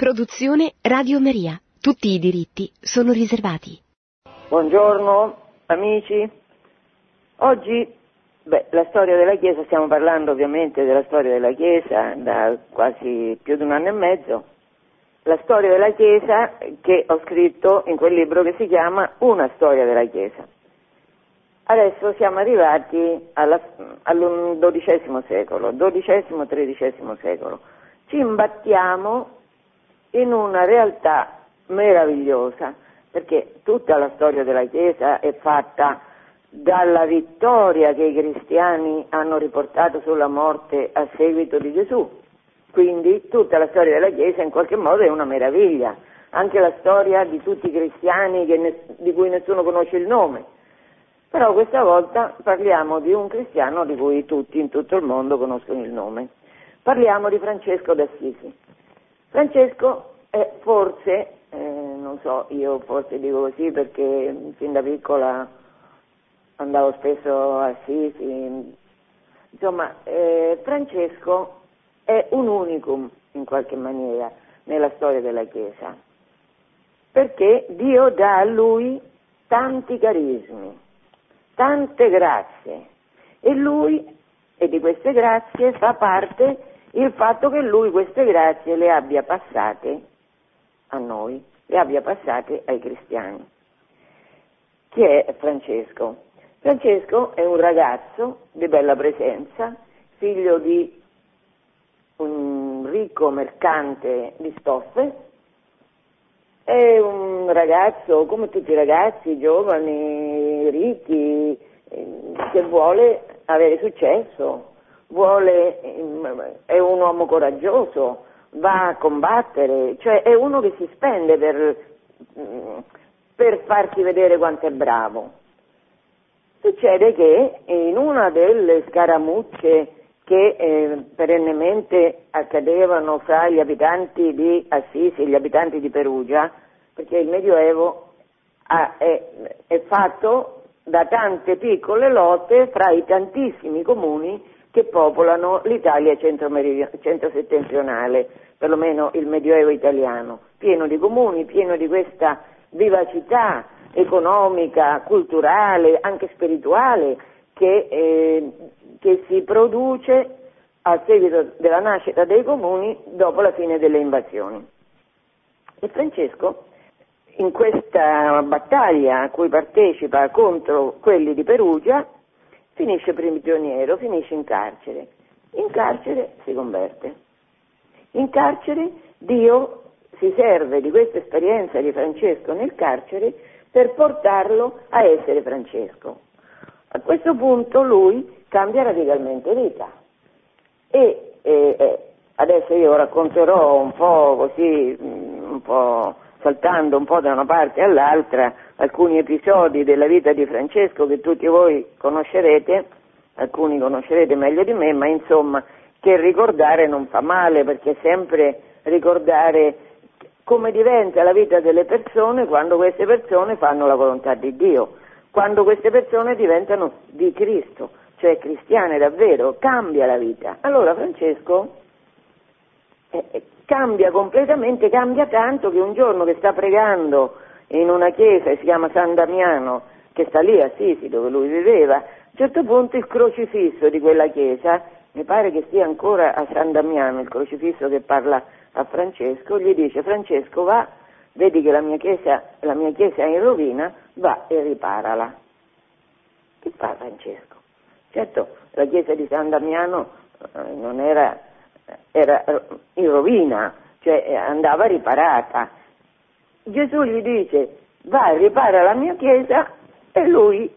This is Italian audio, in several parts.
Produzione Radio Maria. Tutti i diritti sono riservati. Buongiorno amici. Oggi, beh, la storia della Chiesa, stiamo parlando ovviamente della storia della Chiesa da quasi più di un anno e mezzo. La storia della Chiesa che ho scritto in quel libro che si chiama Una storia della Chiesa. Adesso siamo arrivati alla, al XII secolo, XII-XIII secolo. Ci imbattiamo in una realtà meravigliosa, perché tutta la storia della Chiesa è fatta dalla vittoria che i cristiani hanno riportato sulla morte a seguito di Gesù. Quindi tutta la storia della Chiesa in qualche modo è una meraviglia, anche la storia di tutti i cristiani ne, di cui nessuno conosce il nome. Però questa volta parliamo di un cristiano di cui tutti in tutto il mondo conoscono il nome. Parliamo di Francesco d'Assisi. Francesco è forse, eh, non so, io forse dico così perché fin da piccola andavo spesso a Assisi, insomma, eh, Francesco è un unicum in qualche maniera nella storia della Chiesa, perché Dio dà a lui tanti carismi, tante grazie e lui, e di queste grazie fa parte il fatto che lui queste grazie le abbia passate a noi, le abbia passate ai cristiani. Chi è Francesco? Francesco è un ragazzo di bella presenza, figlio di un ricco mercante di stoffe, è un ragazzo come tutti i ragazzi giovani, ricchi, eh, che vuole avere successo, vuole, è un uomo coraggioso, va a combattere, cioè è uno che si spende per, per farsi vedere quanto è bravo. Succede che in una delle scaramucce che eh, perennemente accadevano fra gli abitanti di Assisi e gli abitanti di Perugia, perché il Medioevo ha, è, è fatto da tante piccole lotte fra i tantissimi comuni che popolano l'Italia centro-settentrionale, perlomeno il Medioevo italiano, pieno di comuni, pieno di questa vivacità economica, culturale, anche spirituale che, eh, che si produce a seguito della nascita dei comuni dopo la fine delle invasioni. E Francesco, in questa battaglia a cui partecipa contro quelli di Perugia, finisce prigioniero, finisce in carcere. In carcere si converte. In carcere Dio si serve di questa esperienza di Francesco nel carcere per portarlo a essere Francesco. A questo punto lui cambia radicalmente vita e eh, adesso io racconterò un po' così, mm, un po' saltando un po' da una parte all'altra alcuni episodi della vita di Francesco che tutti voi conoscerete, alcuni conoscerete meglio di me, ma insomma che ricordare non fa male perché sempre ricordare come diventa la vita delle persone quando queste persone fanno la volontà di Dio, quando queste persone diventano di Cristo, cioè cristiane davvero, cambia la vita. Allora Francesco eh, eh cambia completamente, cambia tanto che un giorno che sta pregando in una chiesa che si chiama San Damiano, che sta lì a Sisi dove lui viveva, a un certo punto il crocifisso di quella chiesa, mi pare che sia ancora a San Damiano il crocifisso che parla a Francesco, gli dice Francesco va, vedi che la mia chiesa, la mia chiesa è in rovina, va e riparala. Che fa Francesco? Certo, la chiesa di San Damiano eh, non era, era in rovina, cioè andava riparata Gesù gli dice vai, ripara la mia chiesa e lui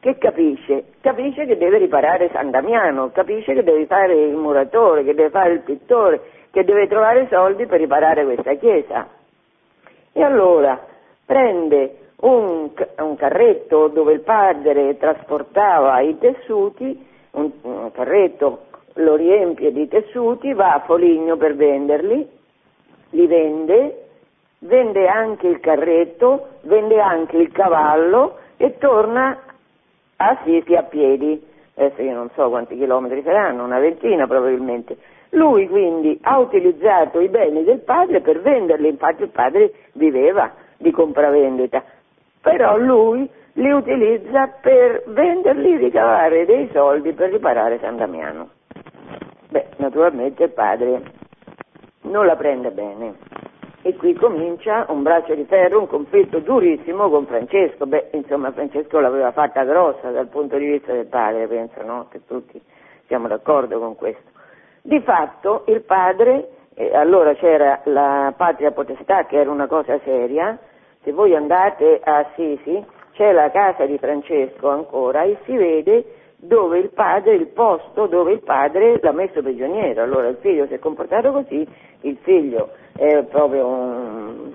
che capisce? Capisce che deve riparare San Damiano, capisce che deve fare il muratore, che deve fare il pittore, che deve trovare soldi per riparare questa chiesa. E allora prende un, un carretto dove il padre trasportava i tessuti, un, un carretto lo riempie di tessuti, va a Foligno per venderli, li vende vende anche il carretto, vende anche il cavallo e torna a Sisi a piedi. Adesso io non so quanti chilometri saranno, una ventina probabilmente. Lui quindi ha utilizzato i beni del padre per venderli, infatti il padre viveva di compravendita, però lui li utilizza per venderli e ricavare dei soldi per riparare San Damiano. Naturalmente il padre non la prende bene e qui comincia un braccio di ferro, un conflitto durissimo con Francesco. Beh, insomma, Francesco l'aveva fatta grossa dal punto di vista del padre, penso, no? Che tutti siamo d'accordo con questo. Di fatto il padre, eh, allora c'era la patria potestà che era una cosa seria, se voi andate a Assisi c'è la casa di Francesco ancora e si vede dove il padre, il posto dove il padre l'ha messo prigioniero. Allora il figlio si è comportato così, il figlio è proprio un,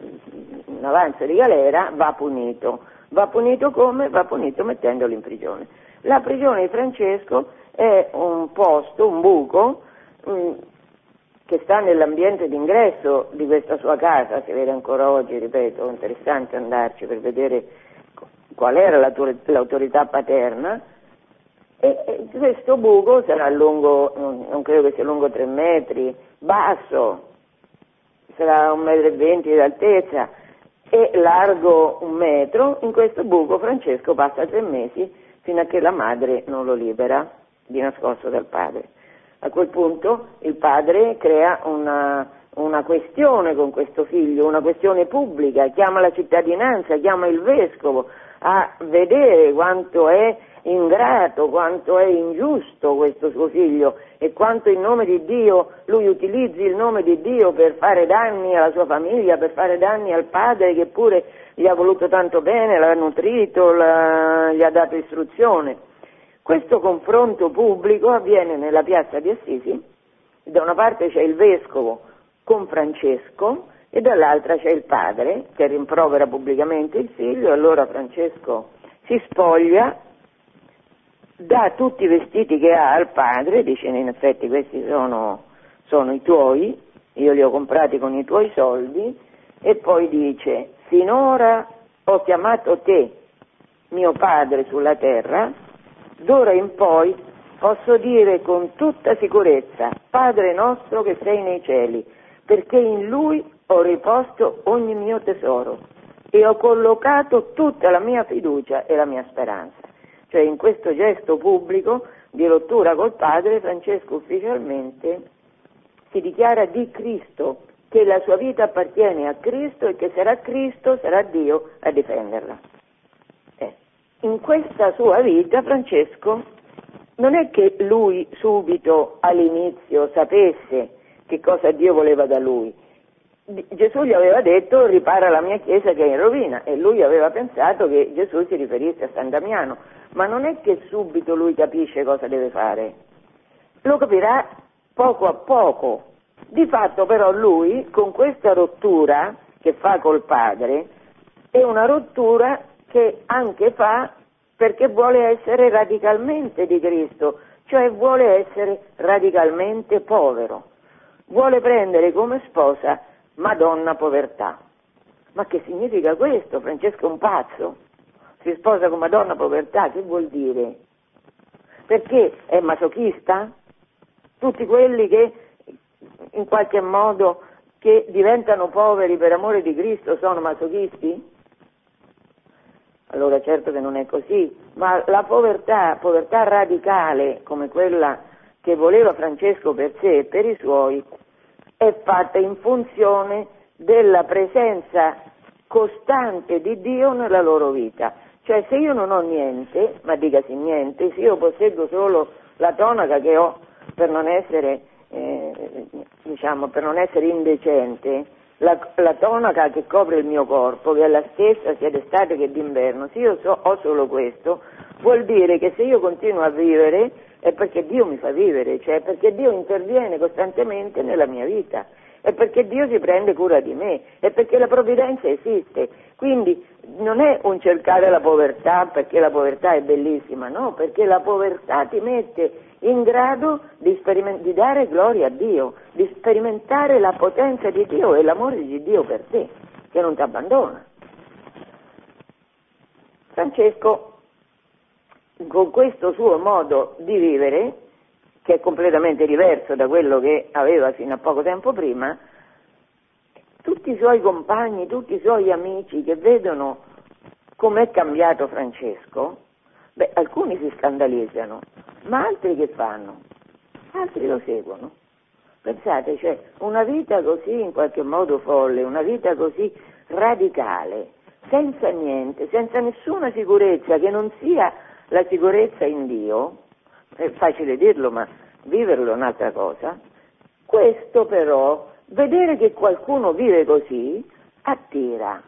un avanzo di galera, va punito. Va punito come? Va punito mettendolo in prigione. La prigione di Francesco è un posto, un buco, mm, che sta nell'ambiente d'ingresso di questa sua casa, si vede ancora oggi, ripeto, è interessante andarci per vedere qual era l'autorità paterna, e, e questo buco sarà lungo, non credo che sia lungo tre metri, basso, sarà un metro e venti di altezza e largo un metro, in questo buco Francesco passa tre mesi fino a che la madre non lo libera di nascosto dal padre. A quel punto il padre crea una, una questione con questo figlio, una questione pubblica, chiama la cittadinanza, chiama il vescovo, a vedere quanto è ingrato, quanto è ingiusto questo suo figlio e quanto in nome di Dio lui utilizzi il nome di Dio per fare danni alla sua famiglia, per fare danni al padre che pure gli ha voluto tanto bene, l'ha nutrito, l'ha, gli ha dato istruzione. Questo confronto pubblico avviene nella piazza di Assisi, da una parte c'è il vescovo con Francesco e dall'altra c'è il padre che rimprovera pubblicamente il figlio, allora Francesco si spoglia, dà tutti i vestiti che ha al padre, dice in effetti questi sono, sono i tuoi, io li ho comprati con i tuoi soldi, e poi dice, finora ho chiamato te, mio padre sulla terra, d'ora in poi posso dire con tutta sicurezza, Padre nostro che sei nei cieli, perché in lui ho riposto ogni mio tesoro e ho collocato tutta la mia fiducia e la mia speranza. Cioè in questo gesto pubblico di rottura col Padre, Francesco ufficialmente si dichiara di Cristo, che la sua vita appartiene a Cristo e che sarà Cristo, sarà Dio a difenderla. Eh. In questa sua vita Francesco non è che lui subito all'inizio sapesse che cosa Dio voleva da lui, Gesù gli aveva detto ripara la mia chiesa che è in rovina e lui aveva pensato che Gesù si riferisse a San Damiano, ma non è che subito lui capisce cosa deve fare, lo capirà poco a poco. Di fatto però lui con questa rottura che fa col padre è una rottura che anche fa perché vuole essere radicalmente di Cristo, cioè vuole essere radicalmente povero, vuole prendere come sposa Madonna povertà. Ma che significa questo? Francesco è un pazzo. Si sposa con Madonna povertà, che vuol dire? Perché è masochista? Tutti quelli che in qualche modo che diventano poveri per amore di Cristo sono masochisti? Allora certo che non è così, ma la povertà, povertà radicale come quella che voleva Francesco per sé e per i suoi, è fatta in funzione della presenza costante di Dio nella loro vita. Cioè se io non ho niente, ma dicasi niente, se io posseggo solo la tonaca che ho per non essere, eh, diciamo, per non essere indecente, la, la, tonaca che copre il mio corpo, che è la stessa sia d'estate che d'inverno, se io so, ho solo questo, vuol dire che se io continuo a vivere è perché Dio mi fa vivere, cioè perché Dio interviene costantemente nella mia vita, è perché Dio si prende cura di me, è perché la provvidenza esiste. Quindi non è un cercare la povertà perché la povertà è bellissima, no, perché la povertà ti mette in grado di, speriment- di dare gloria a Dio, di sperimentare la potenza di Dio e l'amore di Dio per te, che non ti abbandona. Francesco con questo suo modo di vivere, che è completamente diverso da quello che aveva fino a poco tempo prima, tutti i suoi compagni, tutti i suoi amici che vedono com'è cambiato Francesco, beh, alcuni si scandalizzano, ma altri che fanno? Altri lo seguono. Pensate, cioè, una vita così in qualche modo folle, una vita così radicale, senza niente, senza nessuna sicurezza che non sia la sicurezza in Dio, è facile dirlo ma viverlo è un'altra cosa, questo però, vedere che qualcuno vive così, attira.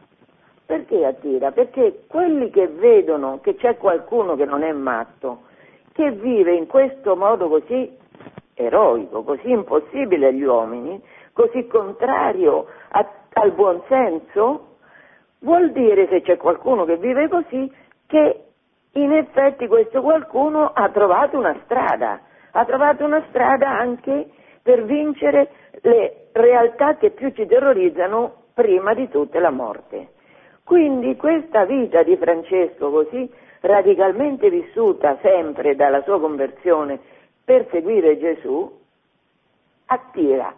Perché attira? Perché quelli che vedono che c'è qualcuno che non è matto, che vive in questo modo così eroico, così impossibile agli uomini, così contrario a, al buon senso, vuol dire se c'è qualcuno che vive così che in effetti questo qualcuno ha trovato una strada, ha trovato una strada anche per vincere le realtà che più ci terrorizzano prima di tutte la morte. Quindi questa vita di Francesco così radicalmente vissuta sempre dalla sua conversione per seguire Gesù, attira,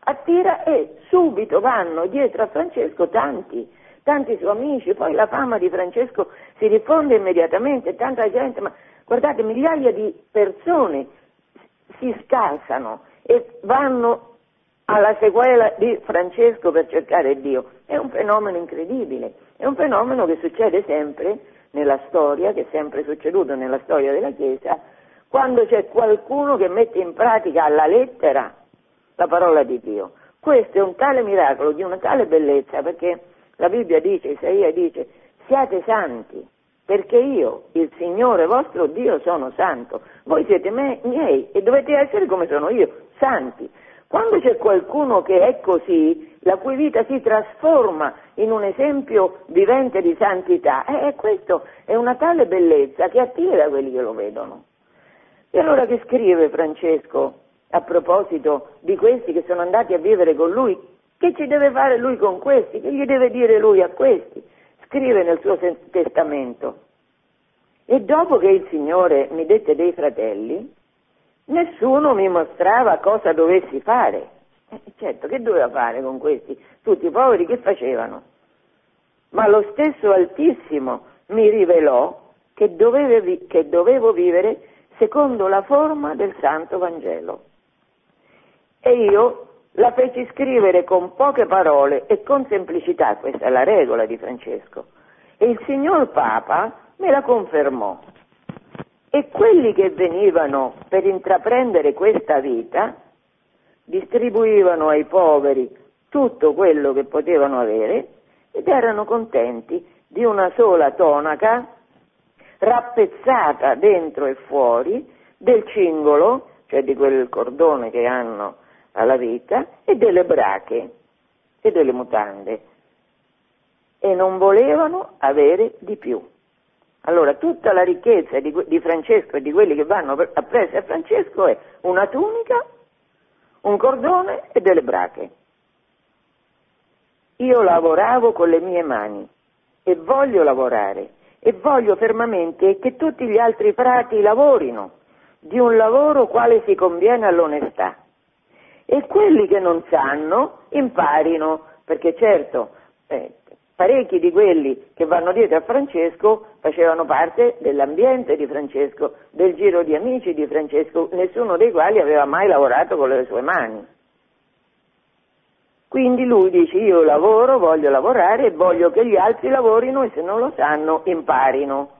attira e subito vanno dietro a Francesco tanti, tanti suoi amici, poi la fama di Francesco si diffonde immediatamente, tanta gente, ma guardate, migliaia di persone si scalzano e vanno alla sequela di Francesco per cercare Dio. È un fenomeno incredibile, è un fenomeno che succede sempre nella storia, che è sempre succeduto nella storia della Chiesa, quando c'è qualcuno che mette in pratica alla lettera la parola di Dio. Questo è un tale miracolo, di una tale bellezza, perché la Bibbia dice, Isaia dice, siate santi, perché io, il Signore vostro Dio, sono santo. Voi siete me, miei e dovete essere come sono io, santi. Quando c'è qualcuno che è così, la cui vita si trasforma in un esempio vivente di santità, eh, questo è una tale bellezza che attira quelli che lo vedono. E allora che scrive Francesco a proposito di questi che sono andati a vivere con lui? Che ci deve fare lui con questi? Che gli deve dire lui a questi? Scrive nel suo testamento. E dopo che il Signore mi dette dei fratelli, nessuno mi mostrava cosa dovessi fare. Eh, certo, che doveva fare con questi? Tutti i poveri che facevano? Ma lo stesso Altissimo mi rivelò che, dovevo, che dovevo vivere secondo la forma del Santo Vangelo. E io la feci scrivere con poche parole e con semplicità, questa è la regola di Francesco, e il signor Papa me la confermò. E quelli che venivano per intraprendere questa vita distribuivano ai poveri tutto quello che potevano avere ed erano contenti di una sola tonaca rappezzata dentro e fuori del cingolo, cioè di quel cordone che hanno alla vita, e delle brache e delle mutande. E non volevano avere di più. Allora tutta la ricchezza di, di Francesco e di quelli che vanno appresso a Francesco è una tunica, un cordone e delle brache. Io lavoravo con le mie mani e voglio lavorare e voglio fermamente che tutti gli altri frati lavorino di un lavoro quale si conviene all'onestà e quelli che non sanno imparino, perché certo eh, parecchi di quelli che vanno dietro a Francesco facevano parte dell'ambiente di Francesco, del giro di amici di Francesco, nessuno dei quali aveva mai lavorato con le sue mani. Quindi lui dice io lavoro, voglio lavorare e voglio che gli altri lavorino e se non lo sanno imparino.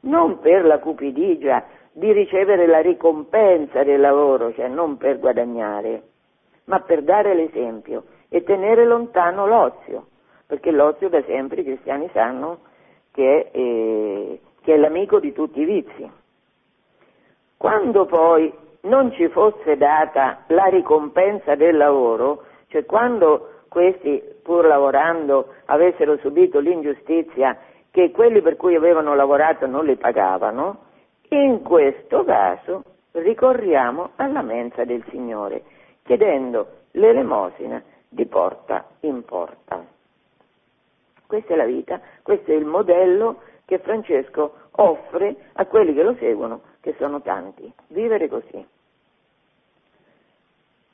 Non per la cupidigia di ricevere la ricompensa del lavoro, cioè non per guadagnare, ma per dare l'esempio e tenere lontano l'ozio, perché l'ozio da sempre i cristiani sanno che è, eh, che è l'amico di tutti i vizi. Quando poi non ci fosse data la ricompensa del lavoro, cioè quando questi, pur lavorando, avessero subito l'ingiustizia che quelli per cui avevano lavorato non li pagavano, in questo caso ricorriamo alla mensa del Signore, chiedendo l'elemosina di porta in porta. Questa è la vita, questo è il modello che Francesco offre a quelli che lo seguono, che sono tanti. Vivere così.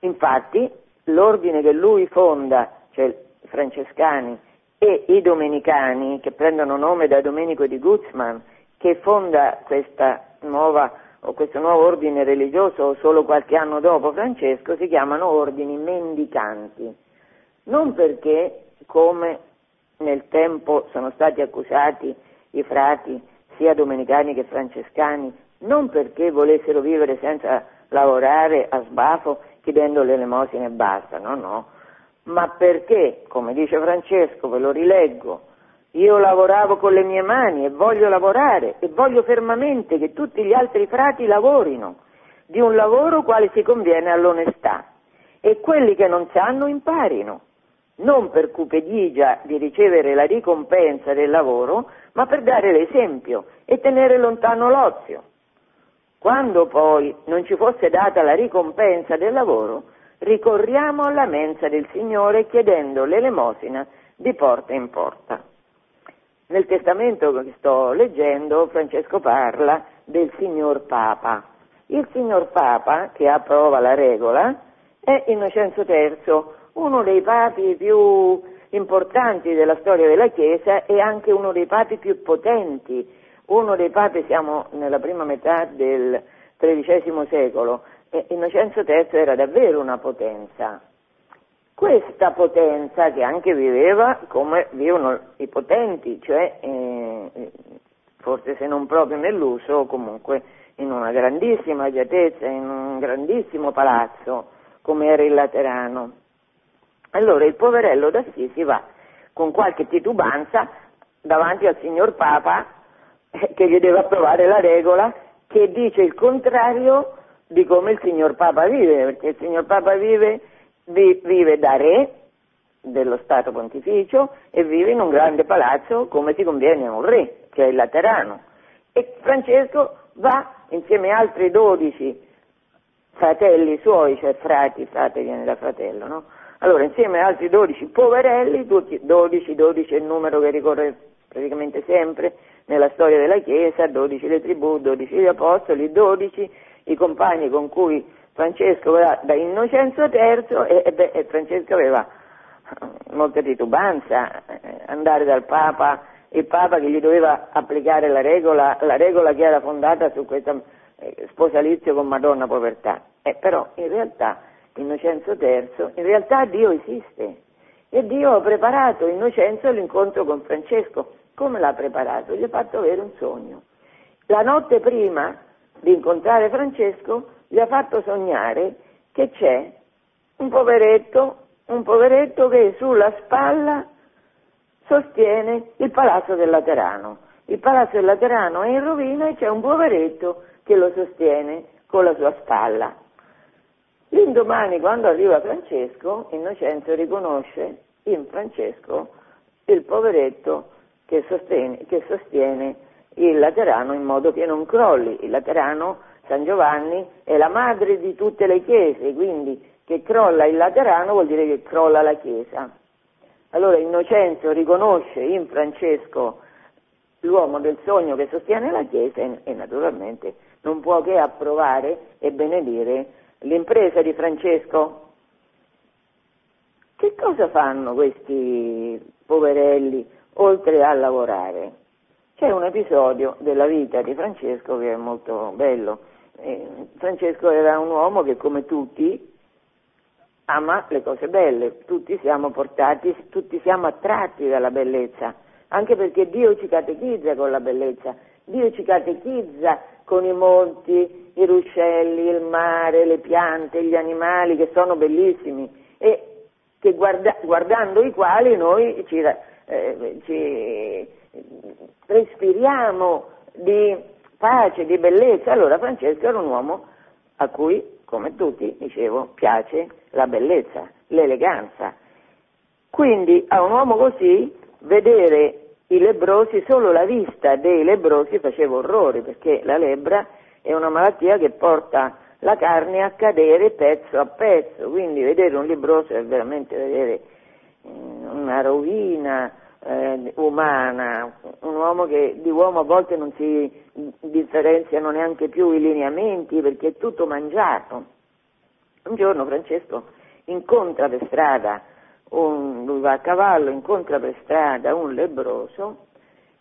Infatti l'ordine che lui fonda, cioè i francescani e i domenicani, che prendono nome da Domenico di Guzman, che fonda nuova, questo nuovo ordine religioso solo qualche anno dopo Francesco, si chiamano ordini mendicanti. Non perché, come nel tempo sono stati accusati i frati, sia domenicani che francescani, non perché volessero vivere senza lavorare a sbafo chiedendo l'elemosina e basta, no, no, ma perché, come dice Francesco, ve lo rileggo, io lavoravo con le mie mani e voglio lavorare e voglio fermamente che tutti gli altri frati lavorino, di un lavoro quale si conviene all'onestà, e quelli che non sanno imparino, non per cupedigia di ricevere la ricompensa del lavoro, ma per dare l'esempio e tenere lontano l'ozio. Quando poi non ci fosse data la ricompensa del lavoro, ricorriamo alla mensa del Signore chiedendo l'elemosina di porta in porta. Nel testamento che sto leggendo Francesco parla del Signor Papa. Il Signor Papa, che approva la regola, è Innocenzo III, uno dei papi più importanti della storia della Chiesa e anche uno dei papi più potenti uno dei papi, siamo nella prima metà del XIII secolo, e Innocenzo III era davvero una potenza. Questa potenza che anche viveva come vivono i potenti, cioè eh, forse se non proprio nell'uso, comunque in una grandissima agiatezza, in un grandissimo palazzo come era il Laterano. Allora il poverello d'Assisi va con qualche titubanza davanti al signor Papa che gli deve approvare la regola che dice il contrario di come il signor Papa vive, perché il signor Papa vive, vi, vive da re dello Stato Pontificio e vive in un grande palazzo come si conviene a un re, che è il Laterano. E Francesco va insieme a altri dodici fratelli suoi, cioè frati, frate viene da fratello, no? Allora, insieme a altri dodici poverelli, tutti, 12, 12 è il numero che ricorre praticamente sempre, nella storia della Chiesa, 12 le tribù, 12 gli apostoli, 12 i compagni con cui Francesco va da Innocenzo III e, e, e Francesco aveva molta titubanza eh, andare dal Papa, il Papa che gli doveva applicare la regola, la regola che era fondata su questo eh, sposalizio con Madonna Povertà. Eh, però in realtà Innocenzo III, in realtà Dio esiste e Dio ha preparato Innocenzo all'incontro con Francesco come l'ha preparato? Gli ha fatto avere un sogno. La notte prima di incontrare Francesco gli ha fatto sognare che c'è un poveretto, un poveretto che sulla spalla sostiene il palazzo del Laterano. Il palazzo del Laterano è in rovina e c'è un poveretto che lo sostiene con la sua spalla. L'indomani, quando arriva Francesco, Innocenzo riconosce in Francesco il poveretto che sostiene, che sostiene il Laterano in modo che non crolli. Il Laterano, San Giovanni, è la madre di tutte le chiese, quindi che crolla il Laterano vuol dire che crolla la Chiesa. Allora Innocenzo riconosce in Francesco l'uomo del sogno che sostiene la Chiesa e, e naturalmente non può che approvare e benedire l'impresa di Francesco. Che cosa fanno questi poverelli oltre a lavorare. C'è un episodio della vita di Francesco che è molto bello. Eh, Francesco era un uomo che come tutti ama le cose belle, tutti siamo portati, tutti siamo attratti dalla bellezza, anche perché Dio ci catechizza con la bellezza, Dio ci catechizza con i monti, i ruscelli, il mare, le piante, gli animali che sono bellissimi e che guarda, guardando i quali noi ci, eh, ci respiriamo di pace, di bellezza. Allora Francesco era un uomo a cui, come tutti, dicevo, piace la bellezza, l'eleganza. Quindi a un uomo così vedere i lebrosi, solo la vista dei lebrosi faceva orrore, perché la lebbra è una malattia che porta la carne a cadere pezzo a pezzo, quindi vedere un lebroso è veramente vedere una rovina eh, umana, un uomo che di uomo a volte non si differenziano neanche più i lineamenti perché è tutto mangiato. Un giorno Francesco incontra per strada, un, lui va a cavallo, incontra per strada un lebroso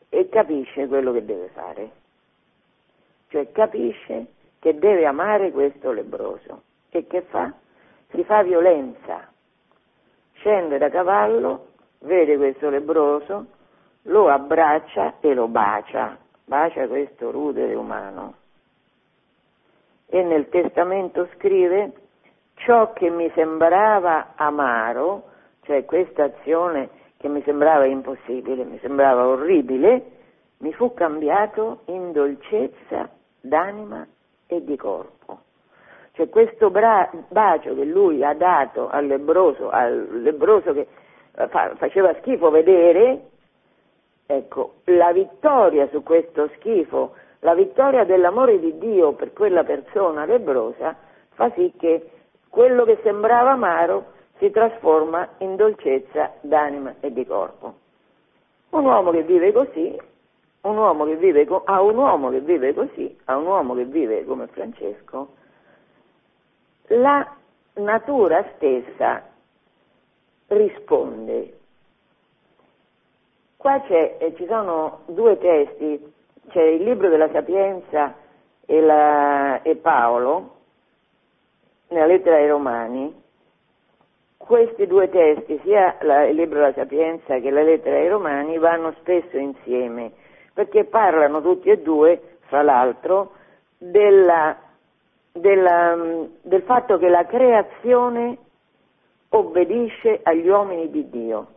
e capisce quello che deve fare. Cioè capisce che deve amare questo lebroso. E che fa? Si fa violenza. Scende da cavallo, vede questo lebroso, lo abbraccia e lo bacia, bacia questo rudere umano. E nel testamento scrive, ciò che mi sembrava amaro, cioè questa azione che mi sembrava impossibile, mi sembrava orribile, mi fu cambiato in dolcezza d'anima e di corpo. Cioè questo bra- bacio che lui ha dato al lebroso, al lebroso che faceva schifo vedere, ecco, la vittoria su questo schifo, la vittoria dell'amore di Dio per quella persona lebrosa fa sì che quello che sembrava amaro si trasforma in dolcezza d'anima e di corpo. Un uomo che vive così, un uomo che vive co- a un uomo che vive così, a un uomo che vive come Francesco, la natura stessa risponde. Qua eh, ci sono due testi, c'è il libro della Sapienza e, la, e Paolo, nella lettera ai Romani, questi due testi, sia la, il libro della Sapienza che la lettera ai Romani, vanno spesso insieme, perché parlano tutti e due, fra l'altro, della, della, del fatto che la creazione obbedisce agli uomini di Dio.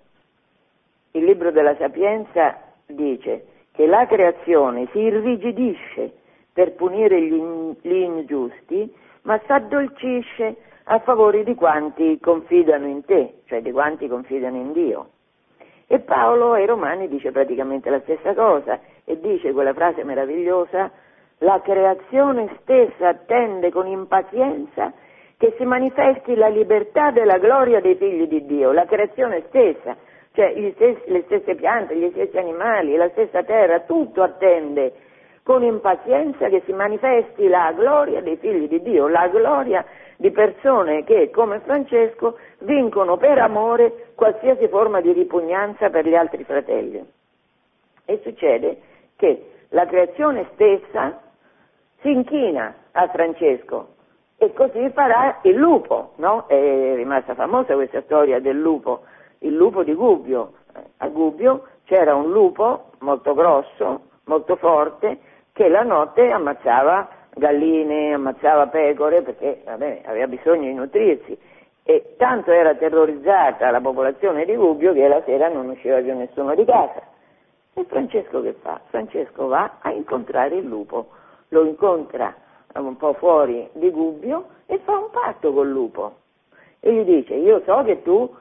Il libro della Sapienza dice che la creazione si irrigidisce per punire gli, gli ingiusti, ma si addolcisce a favore di quanti confidano in te, cioè di quanti confidano in Dio. E Paolo ai Romani dice praticamente la stessa cosa e dice quella frase meravigliosa, la creazione stessa attende con impazienza che si manifesti la libertà della gloria dei figli di Dio, la creazione stessa, cioè stessi, le stesse piante, gli stessi animali, la stessa terra, tutto attende con impazienza che si manifesti la gloria dei figli di Dio, la gloria di persone che, come Francesco, vincono per amore qualsiasi forma di ripugnanza per gli altri fratelli. E succede che la creazione stessa si inchina a Francesco e così farà il lupo, no? È rimasta famosa questa storia del lupo, il lupo di Gubbio. A Gubbio c'era un lupo molto grosso, molto forte, che la notte ammazzava galline, ammazzava pecore perché vabbè, aveva bisogno di nutrirsi e tanto era terrorizzata la popolazione di Gubbio che la sera non usciva più nessuno di casa. E Francesco che fa? Francesco va a incontrare il lupo, lo incontra un po' fuori di Gubbio e fa un patto col lupo e gli dice io so che tu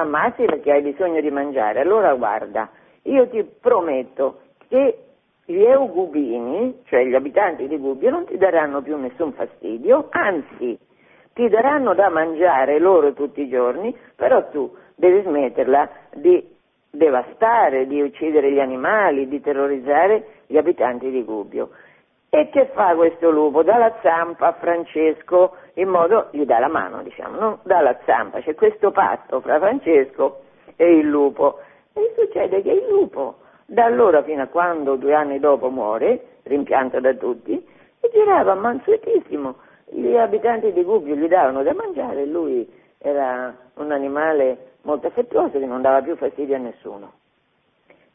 ammazzi perché hai bisogno di mangiare, allora guarda, io ti prometto che gli eugubini, cioè gli abitanti di Gubbio, non ti daranno più nessun fastidio, anzi ti daranno da mangiare loro tutti i giorni, però tu devi smetterla di devastare, di uccidere gli animali, di terrorizzare gli abitanti di Gubbio. E che fa questo lupo? Dà la zampa a Francesco in modo, gli dà la mano, diciamo, non dà la zampa, c'è questo patto fra Francesco e il lupo. E succede che il lupo, da allora fino a quando due anni dopo muore, rimpianto da tutti, girava mansuetissimo. Gli abitanti di Gubbio gli davano da mangiare e lui era un animale molto affettuoso che non dava più fastidio a nessuno.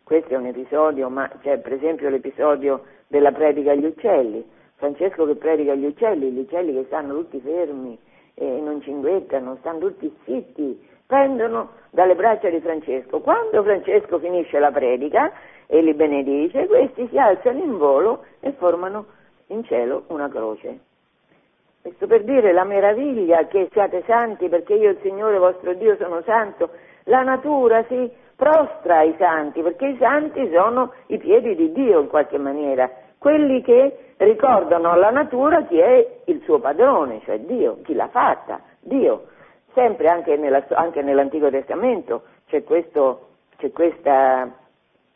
Questo è un episodio, ma c'è per esempio l'episodio della predica agli uccelli. Francesco che predica agli uccelli, gli uccelli che stanno tutti fermi e non cinguettano, stanno tutti zitti, pendono dalle braccia di Francesco. Quando Francesco finisce la predica e li benedice, questi si alzano in volo e formano in cielo una croce. Questo per dire la meraviglia che siate santi perché io il Signore vostro Dio sono santo. La natura si prostra ai santi, perché i santi sono i piedi di Dio in qualche maniera, quelli che ricordano alla natura chi è il suo padrone, cioè Dio, chi l'ha fatta, Dio. Sempre anche, nella, anche nell'Antico Testamento c'è questo c'è questo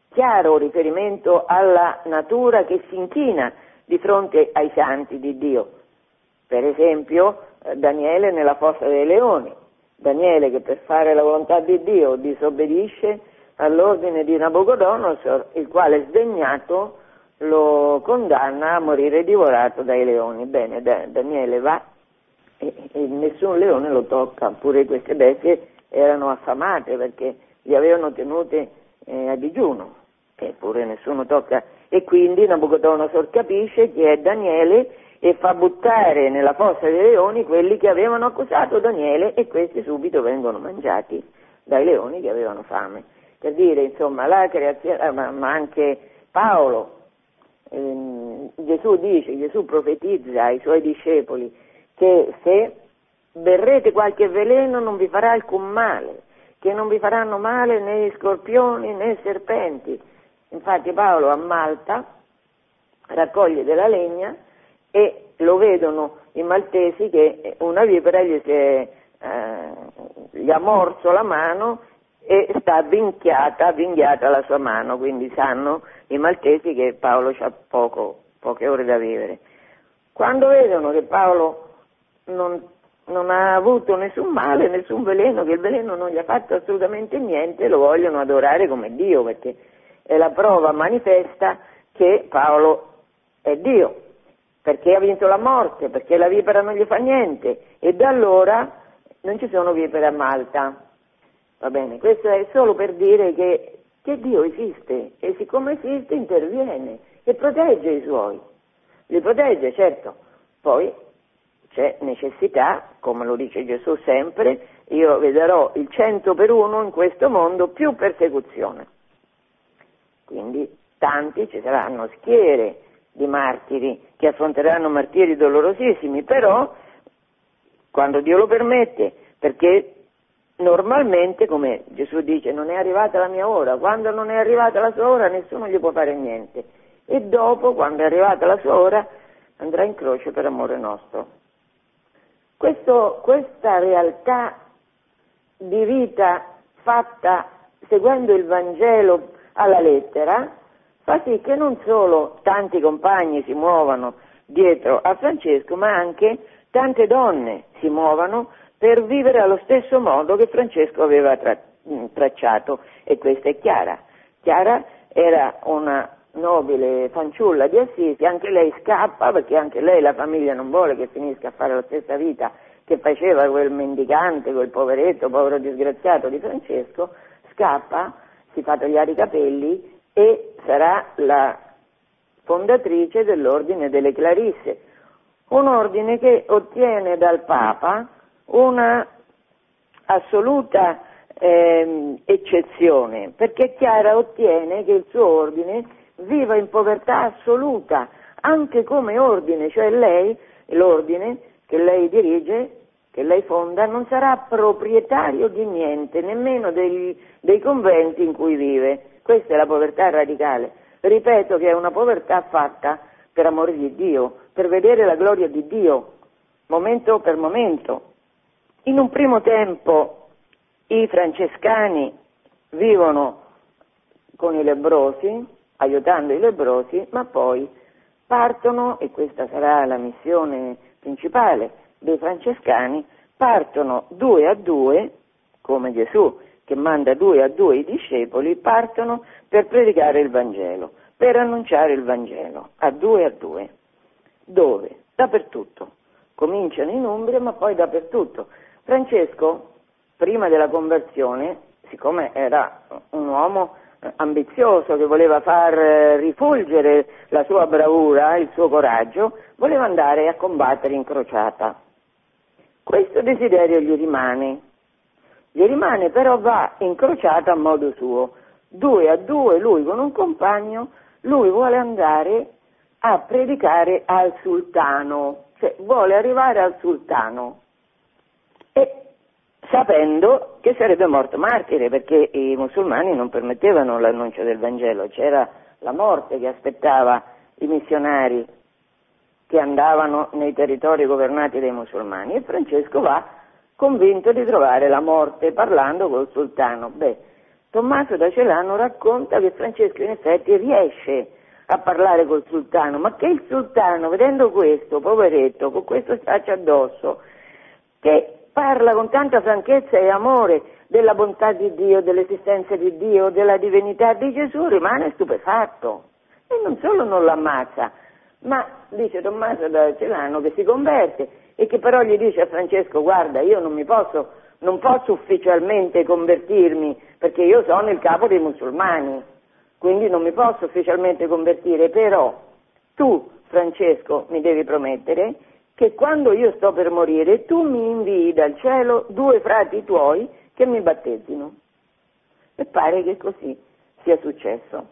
chiaro riferimento alla natura che si inchina di fronte ai santi di Dio. Per esempio, eh, Daniele nella fossa dei leoni. Daniele che per fare la volontà di Dio disobbedisce all'ordine di Nabucodonosor, il quale sdegnato lo condanna a morire divorato dai leoni. Bene, Daniele va e, e nessun leone lo tocca, pure queste bestie erano affamate perché li avevano tenute eh, a digiuno, eppure nessuno tocca. E quindi Nabucodonosor capisce che è Daniele e fa buttare nella fossa dei leoni quelli che avevano accusato Daniele e questi subito vengono mangiati dai leoni che avevano fame. Per dire, insomma, la creazione, eh, ma, anche Paolo, ehm, Gesù dice, Gesù profetizza ai suoi discepoli che se berrete qualche veleno non vi farà alcun male, che non vi faranno male né scorpioni né serpenti. Infatti Paolo a Malta raccoglie della legna e lo vedono i maltesi che una vipera gli, è, eh, gli ha morso la mano e sta avvinghiata, avvinghiata la sua mano, quindi sanno i maltesi che Paolo ha poco, poche ore da vivere. Quando vedono che Paolo non, non, ha avuto nessun male, nessun veleno, che il veleno non gli ha fatto assolutamente niente, lo vogliono adorare come Dio, perché è la prova manifesta che Paolo è Dio perché ha vinto la morte, perché la vipera non gli fa niente e da allora non ci sono vipere a Malta. Va bene, questo è solo per dire che, che Dio esiste e siccome esiste interviene e protegge i suoi. Li protegge, certo. Poi c'è necessità, come lo dice Gesù sempre, io vedrò il cento per uno in questo mondo più persecuzione. Quindi tanti ci saranno schiere di martiri che affronteranno martiri dolorosissimi, però quando Dio lo permette, perché normalmente, come Gesù dice, non è arrivata la mia ora, quando non è arrivata la sua ora nessuno gli può fare niente e dopo, quando è arrivata la sua ora, andrà in croce per amore nostro. Questo, questa realtà di vita fatta seguendo il Vangelo alla lettera fa sì che non solo tanti compagni si muovano dietro a Francesco, ma anche tante donne si muovano per vivere allo stesso modo che Francesco aveva tra- mm, tracciato e questa è Chiara. Chiara era una nobile fanciulla di Assisi, anche lei scappa perché anche lei la famiglia non vuole che finisca a fare la stessa vita che faceva quel mendicante, quel poveretto, povero disgraziato di Francesco, scappa, si fa tagliare i capelli e sarà la fondatrice dell'ordine delle Clarisse, un ordine che ottiene dal Papa una assoluta eh, eccezione, perché Chiara ottiene che il suo ordine viva in povertà assoluta, anche come ordine, cioè lei, l'ordine che lei dirige, che lei fonda, non sarà proprietario di niente, nemmeno dei, dei conventi in cui vive. Questa è la povertà radicale. Ripeto che è una povertà fatta per amore di Dio, per vedere la gloria di Dio, momento per momento. In un primo tempo i francescani vivono con i lebrosi, aiutando i lebrosi, ma poi partono, e questa sarà la missione principale dei francescani, partono due a due, come Gesù che manda due a due i discepoli, partono per predicare il Vangelo, per annunciare il Vangelo, a due a due. Dove? Dappertutto. Cominciano in Umbria, ma poi dappertutto. Francesco, prima della conversione, siccome era un uomo ambizioso che voleva far rifulgere la sua bravura, il suo coraggio, voleva andare a combattere in crociata. Questo desiderio gli rimane, gli rimane però va incrociato a modo suo. Due a due, lui con un compagno, lui vuole andare a predicare al sultano, cioè vuole arrivare al sultano e sapendo che sarebbe morto martire perché i musulmani non permettevano l'annuncio del Vangelo, c'era la morte che aspettava i missionari che andavano nei territori governati dai musulmani e Francesco va convinto di trovare la morte parlando col sultano. Beh, Tommaso da Celano racconta che Francesco in effetti riesce a parlare col sultano, ma che il sultano, vedendo questo, poveretto, con questo straccio addosso, che parla con tanta franchezza e amore della bontà di Dio, dell'esistenza di Dio, della divinità di Gesù, rimane stupefatto. E non solo non l'ammazza, ma dice Tommaso da Celano che si converte e che però gli dice a Francesco guarda io non mi posso, non posso ufficialmente convertirmi perché io sono il capo dei musulmani, quindi non mi posso ufficialmente convertire, però tu Francesco mi devi promettere che quando io sto per morire tu mi invii dal cielo due frati tuoi che mi battezzino. E pare che così sia successo.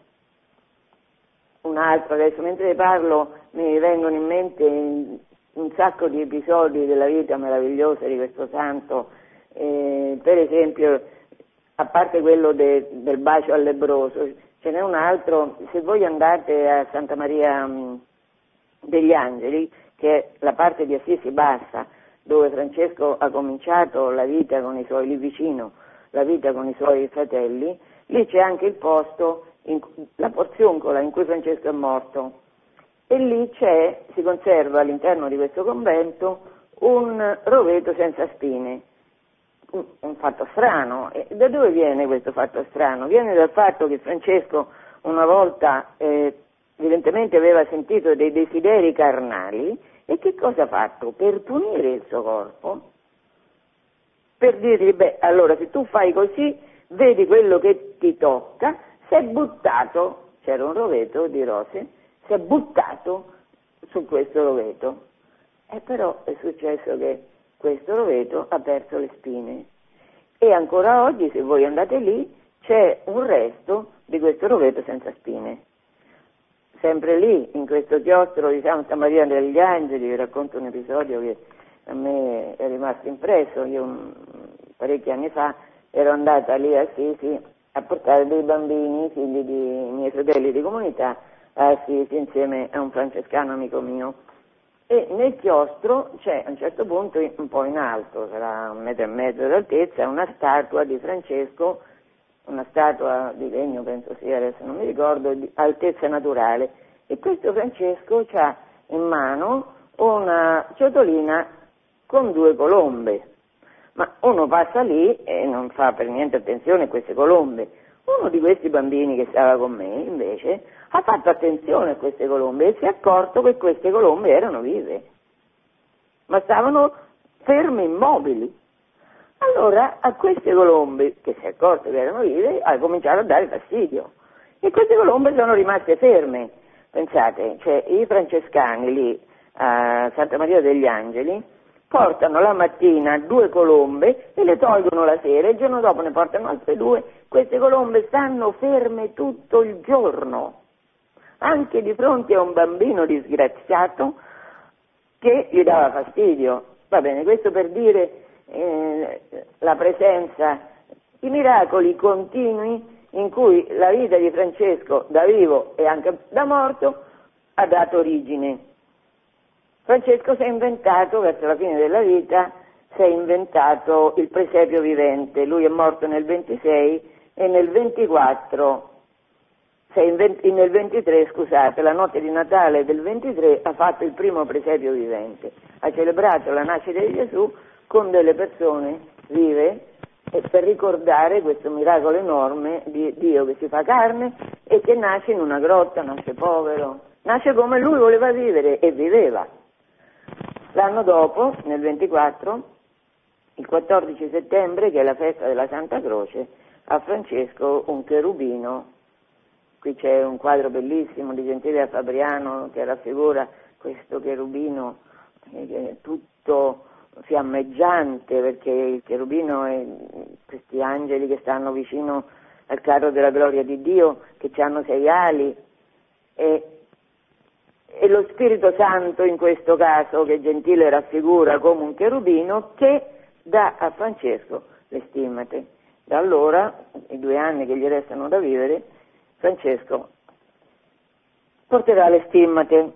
Un altro, adesso mentre parlo mi vengono in mente un sacco di episodi della vita meravigliosa di questo santo, eh, per esempio, a parte quello de, del bacio al lebroso, ce n'è un altro, se voi andate a Santa Maria mh, degli Angeli, che è la parte di Assisi Bassa, dove Francesco ha cominciato la vita con i suoi, lì vicino, la vita con i suoi fratelli, lì c'è anche il posto, in, la porzioncola in cui Francesco è morto. E lì c'è, si conserva all'interno di questo convento un roveto senza spine, un, un fatto strano. E da dove viene questo fatto strano? Viene dal fatto che Francesco una volta eh, evidentemente aveva sentito dei desideri carnali e che cosa ha fatto? Per punire il suo corpo, per dirgli, beh, allora se tu fai così, vedi quello che ti tocca, si è buttato, c'era un roveto di rose, si è buttato su questo roveto. E però è successo che questo roveto ha perso le spine. E ancora oggi, se voi andate lì, c'è un resto di questo roveto senza spine sempre lì, in questo chiostro di Santa Maria degli Angeli, vi racconto un episodio che a me è rimasto impresso, io parecchi anni fa ero andata lì a Assisi a portare dei bambini, figli di miei fratelli di comunità, a Assisi insieme a un francescano amico mio. E nel chiostro c'è a un certo punto, un po' in alto, sarà un metro e mezzo d'altezza, una statua di Francesco una statua di legno, penso sia, adesso non mi ricordo, di altezza naturale. E questo Francesco ha in mano una ciotolina con due colombe. Ma uno passa lì e non fa per niente attenzione a queste colombe. Uno di questi bambini che stava con me, invece, ha fatto attenzione a queste colombe e si è accorto che queste colombe erano vive, ma stavano ferme, immobili. Allora a queste colombe, che si è accorto che erano vive, ha cominciato a dare fastidio. E queste colombe sono rimaste ferme. Pensate, cioè i francescani lì a Santa Maria degli Angeli portano la mattina due colombe e le tolgono la sera, il giorno dopo ne portano altre due, queste colombe stanno ferme tutto il giorno, anche di fronte a un bambino disgraziato che gli dava fastidio. Va bene, questo per dire eh, la presenza, i miracoli continui in cui la vita di Francesco da vivo e anche da morto ha dato origine. Francesco si è inventato, verso la fine della vita, si è inventato il presepio vivente. Lui è morto nel 26 e nel 24, nel 23, scusate, la notte di Natale del 23 ha fatto il primo presepio vivente. Ha celebrato la nascita di Gesù con delle persone vive per ricordare questo miracolo enorme di Dio che si fa carne e che nasce in una grotta, nasce povero, nasce come lui voleva vivere e viveva. L'anno dopo, nel 24, il 14 settembre, che è la festa della Santa Croce, a Francesco un cherubino, qui c'è un quadro bellissimo di Gentile Fabriano che raffigura questo cherubino che è tutto fiammeggiante perché il cherubino e questi angeli che stanno vicino al carro della gloria di Dio, che hanno sei ali, e, e lo Spirito Santo in questo caso, che Gentile raffigura come un cherubino, che dà a Francesco le stimmate. Da allora, i due anni che gli restano da vivere, Francesco porterà le stimmate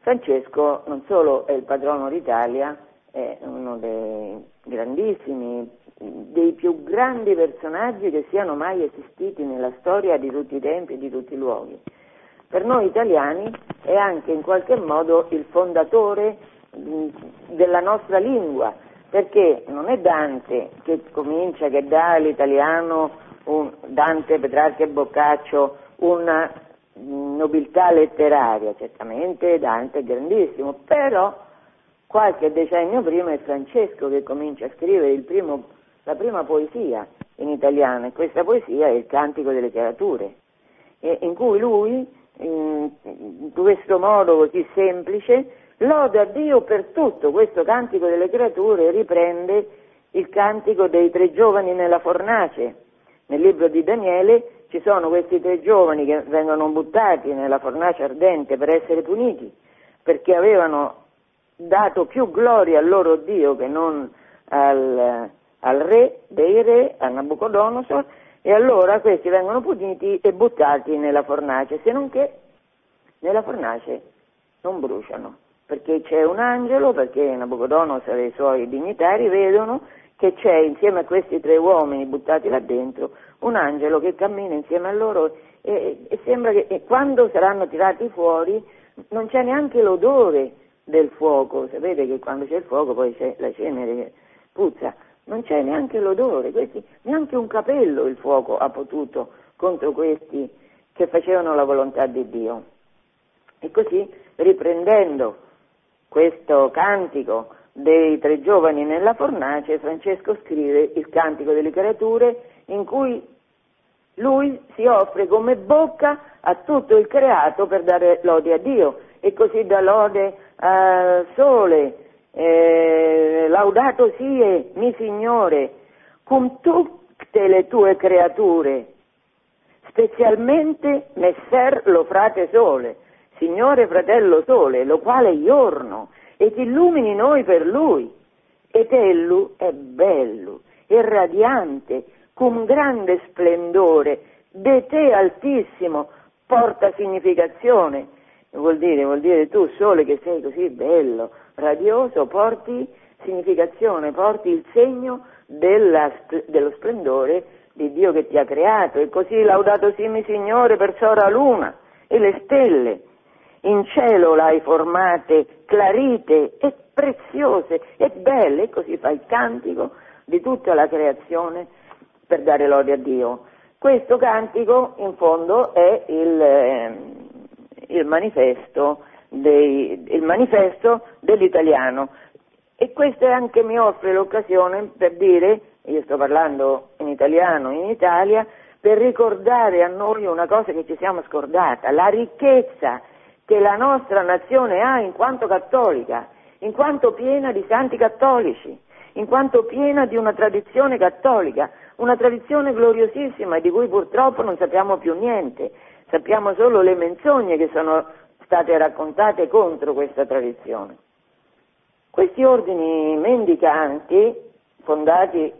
Francesco non solo è il patrono d'Italia, è uno dei grandissimi, dei più grandi personaggi che siano mai esistiti nella storia di tutti i tempi e di tutti i luoghi. Per noi italiani è anche in qualche modo il fondatore della nostra lingua, perché non è Dante che comincia, che dà all'italiano, un, Dante, Petrarca e Boccaccio, una nobiltà letteraria, certamente Dante è grandissimo, però qualche decennio prima è Francesco che comincia a scrivere primo, la prima poesia in italiano e questa poesia è il Cantico delle Creature, in cui lui, in, questo modo così semplice, loda Dio per tutto. Questo Cantico delle Creature riprende il Cantico dei tre giovani nella fornace. Nel libro di Daniele ci sono questi tre giovani che vengono buttati nella fornace ardente per essere puniti, perché avevano dato più gloria al loro Dio che non al, al re dei re, a Nabucodonosor, e allora questi vengono puniti e buttati nella fornace, se non che nella fornace non bruciano, perché c'è un angelo, perché Nabucodonosor e i suoi dignitari vedono che c'è insieme a questi tre uomini buttati là dentro un angelo che cammina insieme a loro e, e sembra che e quando saranno tirati fuori non c'è neanche l'odore del fuoco, sapete che quando c'è il fuoco poi c'è la cenere puzza, non c'è neanche l'odore, questi, neanche un capello il fuoco ha potuto contro questi che facevano la volontà di Dio. E così, riprendendo questo cantico dei tre giovani nella fornace, Francesco scrive il cantico delle creature in cui lui si offre come bocca a tutto il creato per dare lode a Dio e così dà lode al sole, eh, laudato sie mi Signore con tutte le tue creature, specialmente messer lo frate sole, Signore fratello sole, lo quale giorno, e ti illumini noi per lui. Ed ellu è bello, è radiante, con grande splendore, de te altissimo, porta significazione. Vuol dire, vuol dire tu sole che sei così bello, radioso, porti significazione, porti il segno della, dello splendore di Dio che ti ha creato. E così laudato simi Signore per la luna e le stelle. In cielo l'hai formate clarite e preziose e belle, e così fa il cantico di tutta la creazione per dare lode a Dio. Questo cantico in fondo è il, eh, il, manifesto, dei, il manifesto dell'italiano e questo anche mi offre l'occasione per dire, io sto parlando in italiano in Italia, per ricordare a noi una cosa che ci siamo scordata, la ricchezza che la nostra nazione ha in quanto cattolica, in quanto piena di santi cattolici, in quanto piena di una tradizione cattolica, una tradizione gloriosissima di cui purtroppo non sappiamo più niente, sappiamo solo le menzogne che sono state raccontate contro questa tradizione. Questi ordini mendicanti, fondati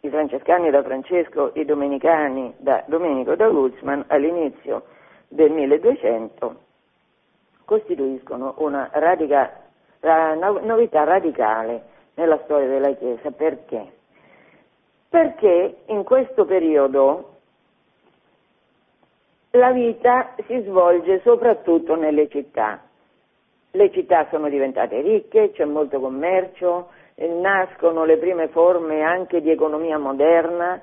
i francescani da Francesco, i domenicani da Domenico da Guzman all'inizio del 1200, costituiscono una radica, novità radicale nella storia della Chiesa. Perché? Perché in questo periodo la vita si svolge soprattutto nelle città. Le città sono diventate ricche, c'è molto commercio, nascono le prime forme anche di economia moderna,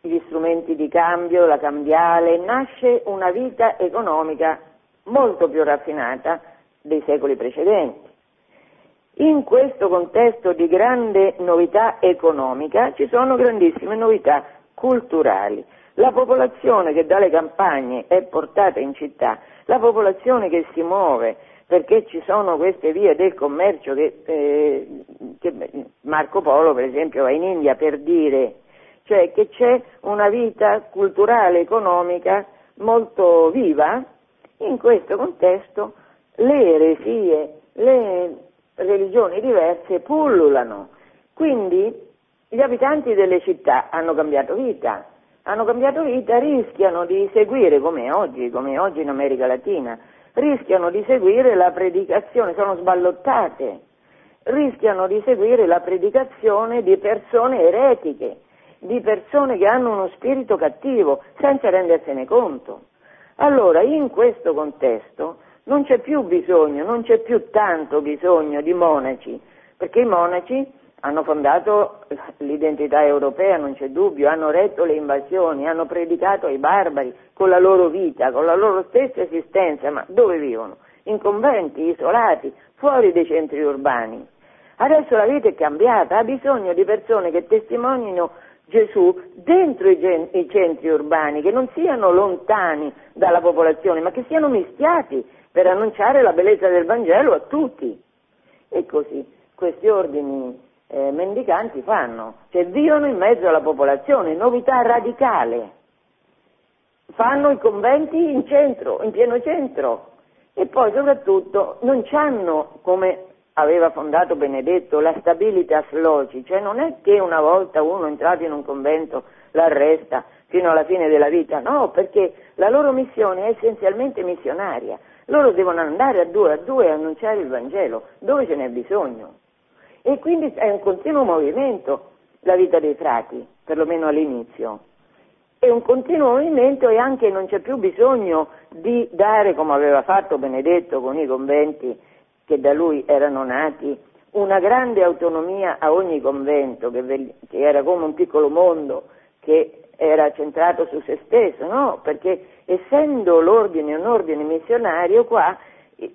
gli strumenti di cambio, la cambiale, nasce una vita economica molto più raffinata dei secoli precedenti. In questo contesto di grande novità economica ci sono grandissime novità culturali. La popolazione che dalle campagne è portata in città, la popolazione che si muove perché ci sono queste vie del commercio che, eh, che Marco Polo per esempio va in India per dire, cioè che c'è una vita culturale, economica molto viva in questo contesto le eresie, le religioni diverse pullulano, quindi gli abitanti delle città hanno cambiato vita, hanno cambiato vita, rischiano di seguire, come oggi, come oggi in America Latina, rischiano di seguire la predicazione, sono sballottate, rischiano di seguire la predicazione di persone eretiche, di persone che hanno uno spirito cattivo, senza rendersene conto. Allora, in questo contesto, non c'è più bisogno, non c'è più tanto bisogno di monaci, perché i monaci hanno fondato l'identità europea, non c'è dubbio, hanno retto le invasioni, hanno predicato ai barbari con la loro vita, con la loro stessa esistenza, ma dove vivono? In conventi, isolati, fuori dai centri urbani. Adesso la vita è cambiata, ha bisogno di persone che testimonino Gesù dentro i, gen- i centri urbani, che non siano lontani dalla popolazione, ma che siano mischiati per annunciare la bellezza del Vangelo a tutti. E così questi ordini eh, mendicanti fanno, cioè vivono in mezzo alla popolazione, novità radicale. Fanno i conventi in centro, in pieno centro e poi soprattutto non hanno, come aveva fondato Benedetto, la stabilitas loci, cioè non è che una volta uno entrato in un convento l'arresta fino alla fine della vita, no, perché la loro missione è essenzialmente missionaria. Loro devono andare a due a due a annunciare il Vangelo, dove ce n'è bisogno. E quindi è un continuo movimento la vita dei frati, perlomeno all'inizio. È un continuo movimento e anche non c'è più bisogno di dare, come aveva fatto Benedetto con i conventi che da lui erano nati, una grande autonomia a ogni convento, che, era come un piccolo mondo che era centrato su se stesso, no? Perché essendo l'ordine un ordine missionario qua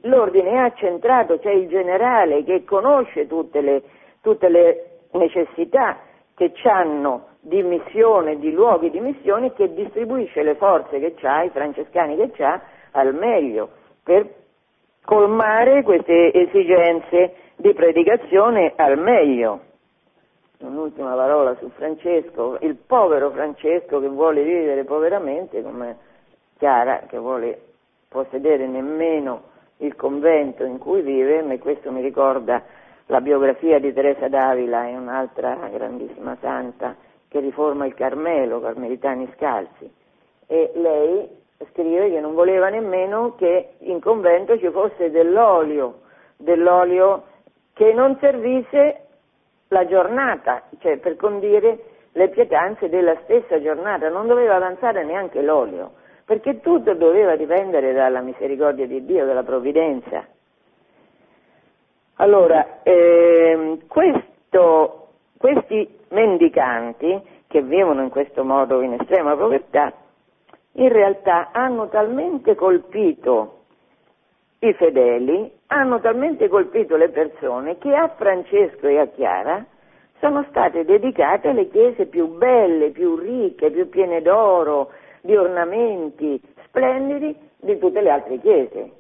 l'ordine è accentrato, c'è il generale che conosce tutte le, tutte le necessità che hanno di missione, di luoghi di missione, che distribuisce le forze che ha, i francescani che ha, al meglio, per colmare queste esigenze di predicazione al meglio. Un'ultima parola su Francesco, il povero Francesco che vuole vivere poveramente, come Chiara che vuole possedere nemmeno il convento in cui vive, e questo mi ricorda la biografia di Teresa d'Avila, è un'altra grandissima santa che riforma il Carmelo, Carmelitani Scalzi, e lei scrive che non voleva nemmeno che in convento ci fosse dell'olio, dell'olio che non servisse la giornata, cioè per condire le pietanze della stessa giornata, non doveva avanzare neanche l'olio perché tutto doveva dipendere dalla misericordia di Dio, dalla provvidenza. Allora, ehm, questo, questi mendicanti che vivono in questo modo in estrema povertà, in realtà hanno talmente colpito i fedeli, hanno talmente colpito le persone che a Francesco e a Chiara sono state dedicate le chiese più belle, più ricche, più piene d'oro, di ornamenti splendidi di tutte le altre chiese,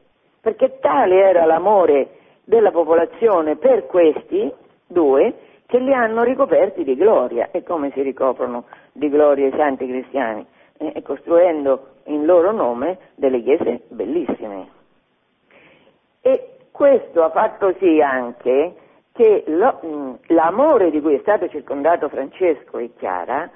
perché tale era l'amore della popolazione per questi due che li hanno ricoperti di gloria. E come si ricoprono di gloria i santi cristiani? Eh, costruendo in loro nome delle chiese bellissime. E questo ha fatto sì anche che lo, l'amore di cui è stato circondato Francesco e Chiara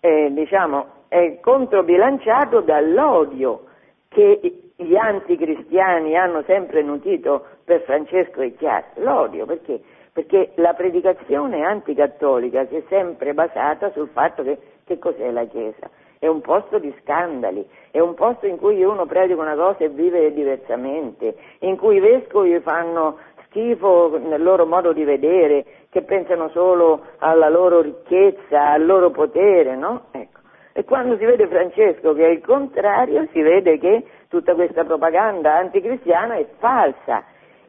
eh, diciamo, è controbilanciato dall'odio che gli anticristiani hanno sempre nutrito per Francesco e Chiara. L'odio perché? Perché la predicazione anticattolica si è sempre basata sul fatto che, che cos'è la Chiesa? È un posto di scandali, è un posto in cui uno predica una cosa e vive diversamente, in cui i vescovi fanno schifo nel loro modo di vedere, che pensano solo alla loro ricchezza, al loro potere, no? Ecco. E quando si vede Francesco che è il contrario, si vede che tutta questa propaganda anticristiana è falsa.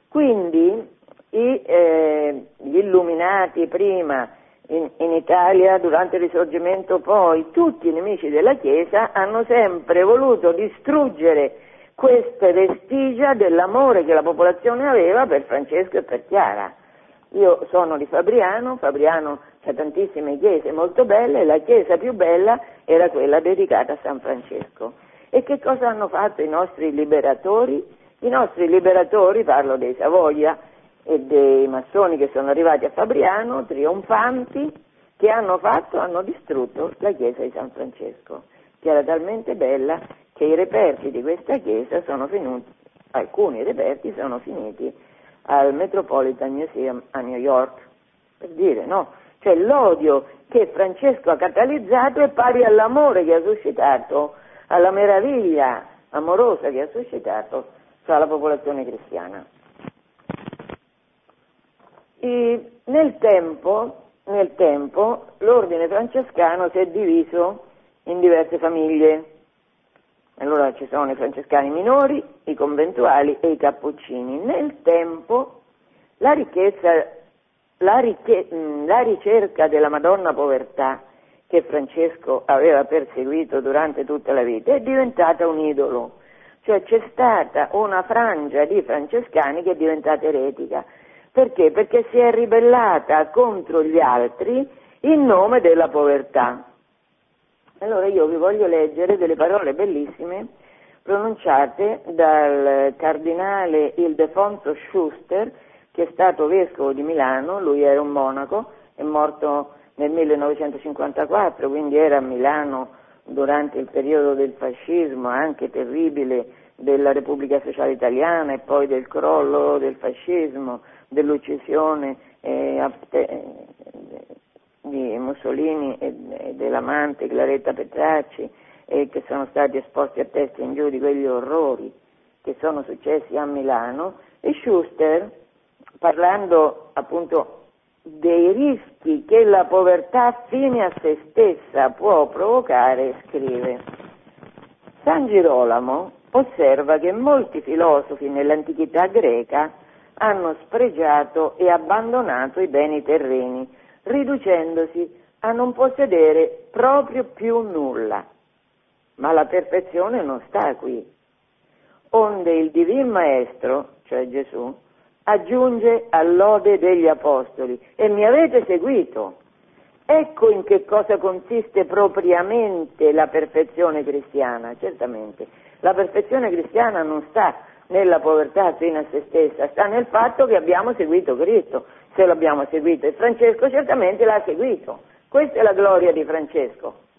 Quindi i, eh, gli illuminati prima in, in, Italia, durante il risorgimento poi, tutti i nemici della Chiesa hanno sempre voluto distruggere queste vestigia dell'amore che la popolazione aveva per Francesco e per Chiara. Io sono di Fabriano, Fabriano c'è tantissime chiese molto belle, la chiesa più bella era quella dedicata a San Francesco. E che cosa hanno fatto i nostri liberatori? I nostri liberatori, parlo dei Savoia e dei massoni che sono arrivati a Fabriano, trionfanti, che hanno fatto? Hanno distrutto la chiesa di San Francesco, che era talmente bella che i reperti di questa chiesa sono finiti, alcuni reperti sono finiti al Metropolitan Museum a New York, per dire, no? Cioè l'odio che Francesco ha catalizzato è pari all'amore che ha suscitato, alla meraviglia amorosa che ha suscitato fra la popolazione cristiana. E nel tempo, nel tempo l'ordine francescano si è diviso in diverse famiglie. Allora ci sono i francescani minori, i conventuali e i cappuccini. Nel tempo la, ricchezza, la, ricche, la ricerca della Madonna Povertà che Francesco aveva perseguito durante tutta la vita è diventata un idolo. Cioè c'è stata una frangia di francescani che è diventata eretica. Perché? Perché si è ribellata contro gli altri in nome della povertà. Allora io vi voglio leggere delle parole bellissime pronunciate dal cardinale Ildefonso Schuster, che è stato vescovo di Milano, lui era un monaco, è morto nel 1954, quindi era a Milano durante il periodo del fascismo anche terribile della Repubblica Sociale Italiana e poi del crollo del fascismo, dell'uccisione eh, di Mussolini e, dell'amante Claretta Petracci e che sono stati esposti a testa in giù di quegli orrori che sono successi a Milano e Schuster parlando appunto dei rischi che la povertà fine a se stessa può provocare scrive. San Girolamo osserva che molti filosofi nell'antichità greca hanno spregiato e abbandonato i beni terreni riducendosi a non possedere proprio più nulla. Ma la perfezione non sta qui. Onde il Divin Maestro, cioè Gesù, aggiunge all'ode degli Apostoli e mi avete seguito. Ecco in che cosa consiste propriamente la perfezione cristiana, certamente. La perfezione cristiana non sta nella povertà fino a se stessa, sta nel fatto che abbiamo seguito Cristo, se l'abbiamo seguito e Francesco certamente l'ha seguito. Questa è la gloria di Francesco.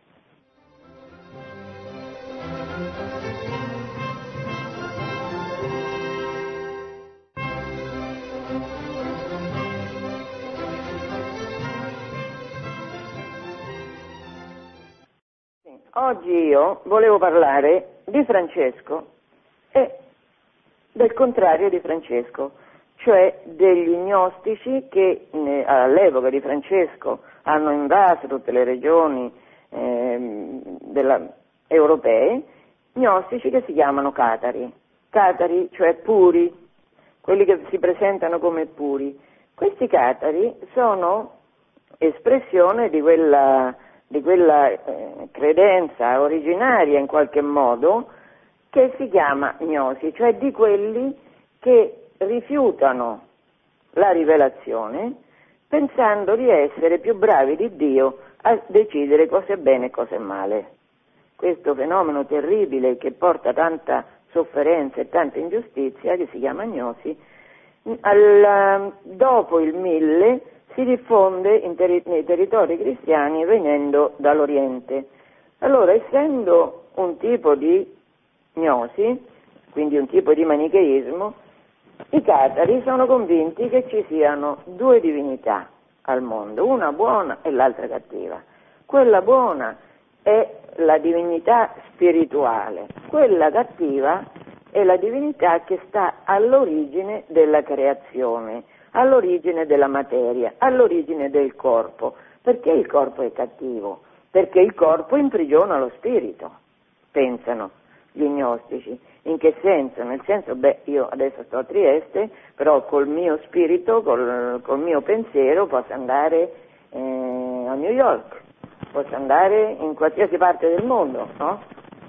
Oggi io volevo parlare di Francesco e del contrario di Francesco, cioè degli gnostici che eh, all'epoca di Francesco hanno invaso tutte le regioni eh, della, europee, gnostici che si chiamano catari, catari cioè puri, quelli che si presentano come puri. Questi catari sono espressione di quella, di quella eh, credenza originaria in qualche modo che si chiama gnosi, cioè di quelli che rifiutano la rivelazione pensando di essere più bravi di Dio a decidere cosa è bene e cosa è male. Questo fenomeno terribile che porta tanta sofferenza e tanta ingiustizia, che si chiama gnosi, al, dopo il mille si diffonde ter- nei territori cristiani venendo dall'Oriente. Allora, essendo un tipo di gnosi, quindi un tipo di manicheismo, i catari sono convinti che ci siano due divinità al mondo, una buona e l'altra cattiva. Quella buona è la divinità spirituale, quella cattiva è la divinità che sta all'origine della creazione, all'origine della materia, all'origine del corpo. Perché il corpo è cattivo? Perché il corpo imprigiona lo spirito, pensano gli gnostici. In che senso? Nel senso, beh, io adesso sto a Trieste, però col mio spirito, col, col mio pensiero posso andare eh, a New York, posso andare in qualsiasi parte del mondo, no?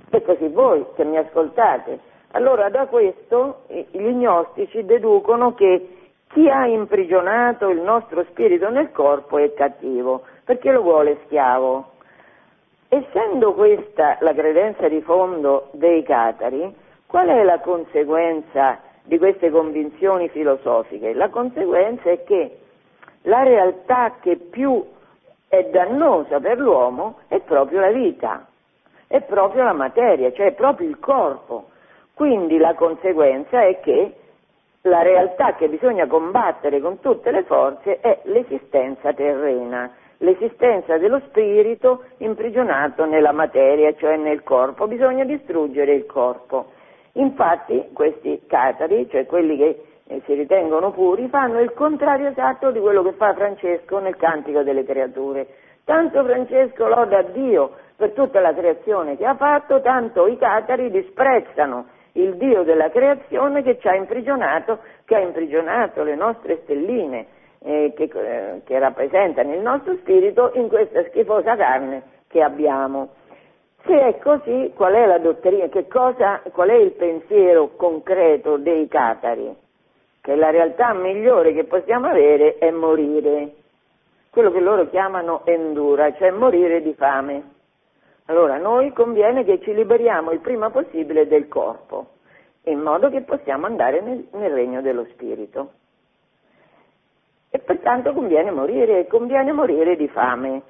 E così voi che mi ascoltate. Allora da questo gli gnostici deducono che chi ha imprigionato il nostro spirito nel corpo è cattivo, perché lo vuole schiavo. Essendo questa la credenza di fondo dei catari, qual è la conseguenza di queste convinzioni filosofiche? La conseguenza è che la realtà che più è dannosa per l'uomo è proprio la vita, è proprio la materia, cioè è proprio il corpo. Quindi la conseguenza è che la realtà che bisogna combattere con tutte le forze è l'esistenza terrena, l'esistenza dello spirito imprigionato nella materia, cioè nel corpo, bisogna distruggere il corpo. Infatti questi catari, cioè quelli che eh, si ritengono puri, fanno il contrario esatto di quello che fa Francesco nel Cantico delle Creature. Tanto Francesco loda Dio per tutta la creazione che ha fatto, tanto i catari disprezzano il Dio della creazione che ci ha imprigionato, che ha imprigionato le nostre stelline, eh, che, eh, che rappresentano il nostro spirito in questa schifosa carne che abbiamo. Se è così, qual è la dottrina, cosa, qual è il pensiero concreto dei catari? Che la realtà migliore che possiamo avere è morire, quello che loro chiamano endura, cioè morire di fame. Allora, noi conviene che ci liberiamo il prima possibile del corpo, in modo che possiamo andare nel, nel regno dello spirito. Pertanto conviene morire, conviene morire di fame.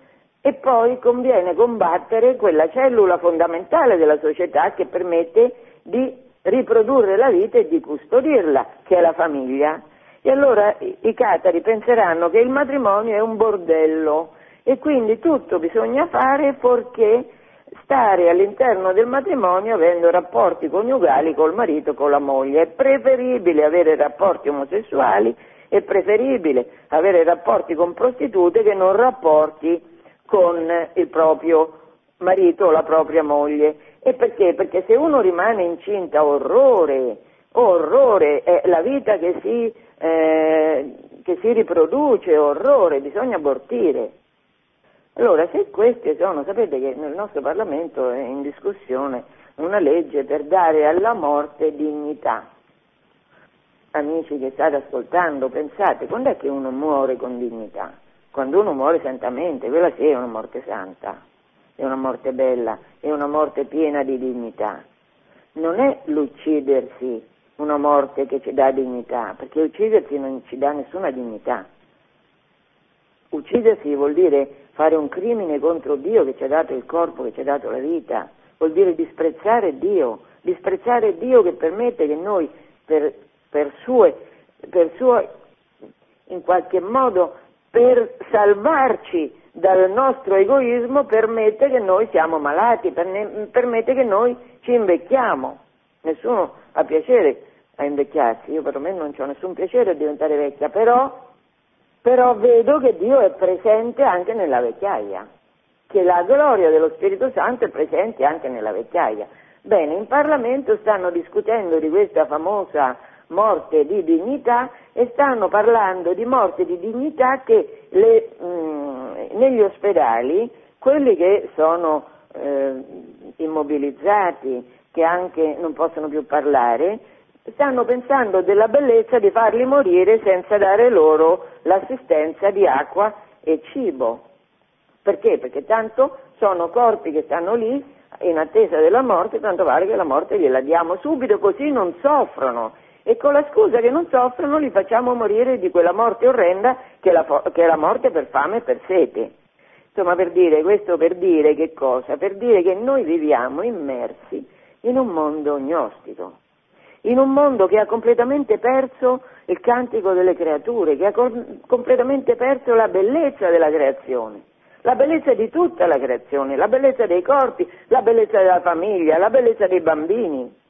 E poi conviene combattere quella cellula fondamentale della società che permette di riprodurre la vita e di custodirla, che è la famiglia. E allora i catari penseranno che il matrimonio è un bordello e quindi tutto bisogna fare fuorché stare all'interno del matrimonio avendo rapporti coniugali col marito con la moglie. È preferibile avere rapporti omosessuali, è preferibile avere rapporti con prostitute che non rapporti con il proprio marito o la propria moglie. E perché? Perché se uno rimane incinta, orrore, orrore, è la vita che si, eh, che si riproduce, orrore, bisogna abortire. Allora, se queste sono, sapete che nel nostro Parlamento è in discussione una legge per dare alla morte dignità. Amici che state ascoltando, pensate, quando è che uno muore con dignità? Quando uno muore santamente, quella sì è una morte santa, è una morte bella, è una morte piena di dignità. Non è l'uccidersi una morte che ci dà dignità, perché uccidersi non ci dà nessuna dignità. Uccidersi vuol dire fare un crimine contro Dio che ci ha dato il corpo, che ci ha dato la vita, vuol dire disprezzare Dio, disprezzare Dio che permette che noi per, per, sue, per suo, in qualche modo, per salvarci dal nostro egoismo, permette che noi siamo malati, permette che noi ci invecchiamo. Nessuno ha piacere a invecchiarsi, io perlomeno non ho nessun piacere a diventare vecchia, però però vedo che Dio è presente anche nella vecchiaia, che la gloria dello Spirito Santo è presente anche nella vecchiaia. Bene, in Parlamento stanno discutendo di questa famosa morte di dignità e stanno parlando di morte di dignità che le, mh, mm, negli ospedali, quelli che sono eh, immobilizzati, che anche non possono più parlare, stanno pensando della bellezza di farli morire senza dare loro l'assistenza di acqua e cibo. Perché? Perché tanto sono corpi che stanno lì in attesa della morte, tanto vale che la morte gliela diamo subito, così non soffrono. E con la scusa che non soffrono li facciamo morire di quella morte orrenda che è la, che è la morte per fame e per sete. Insomma, per dire questo, per dire che cosa? Per dire che noi viviamo immersi in un mondo gnostico in un mondo che ha completamente perso il cantico delle creature, che ha com- completamente perso la bellezza della creazione, la bellezza di tutta la creazione, la bellezza dei corpi, la bellezza della famiglia, la bellezza dei bambini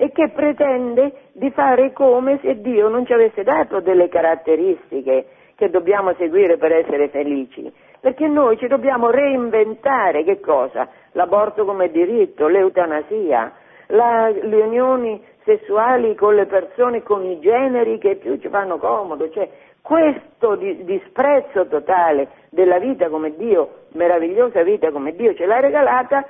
e che pretende di fare come se Dio non ci avesse dato delle caratteristiche che dobbiamo seguire per essere felici, perché noi ci dobbiamo reinventare che cosa? L'aborto come diritto, l'eutanasia, la, le unioni sessuali con le persone, con i generi che più ci fanno comodo, cioè questo di, disprezzo totale della vita come Dio, meravigliosa vita come Dio ce l'ha regalata,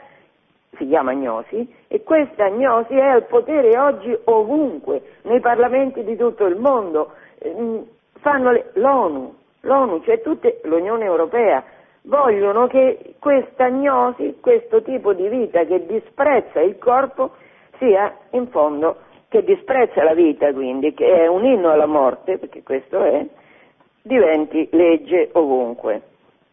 si chiama agnosi, e questa agnosi è al potere oggi ovunque, nei parlamenti di tutto il mondo, ehm, fanno le, l'ONU, l'ONU, cioè tutta l'Unione Europea, vogliono che questa agnosi, questo tipo di vita che disprezza il corpo, sia in fondo che disprezza la vita quindi, che è un inno alla morte, perché questo è, diventi legge ovunque.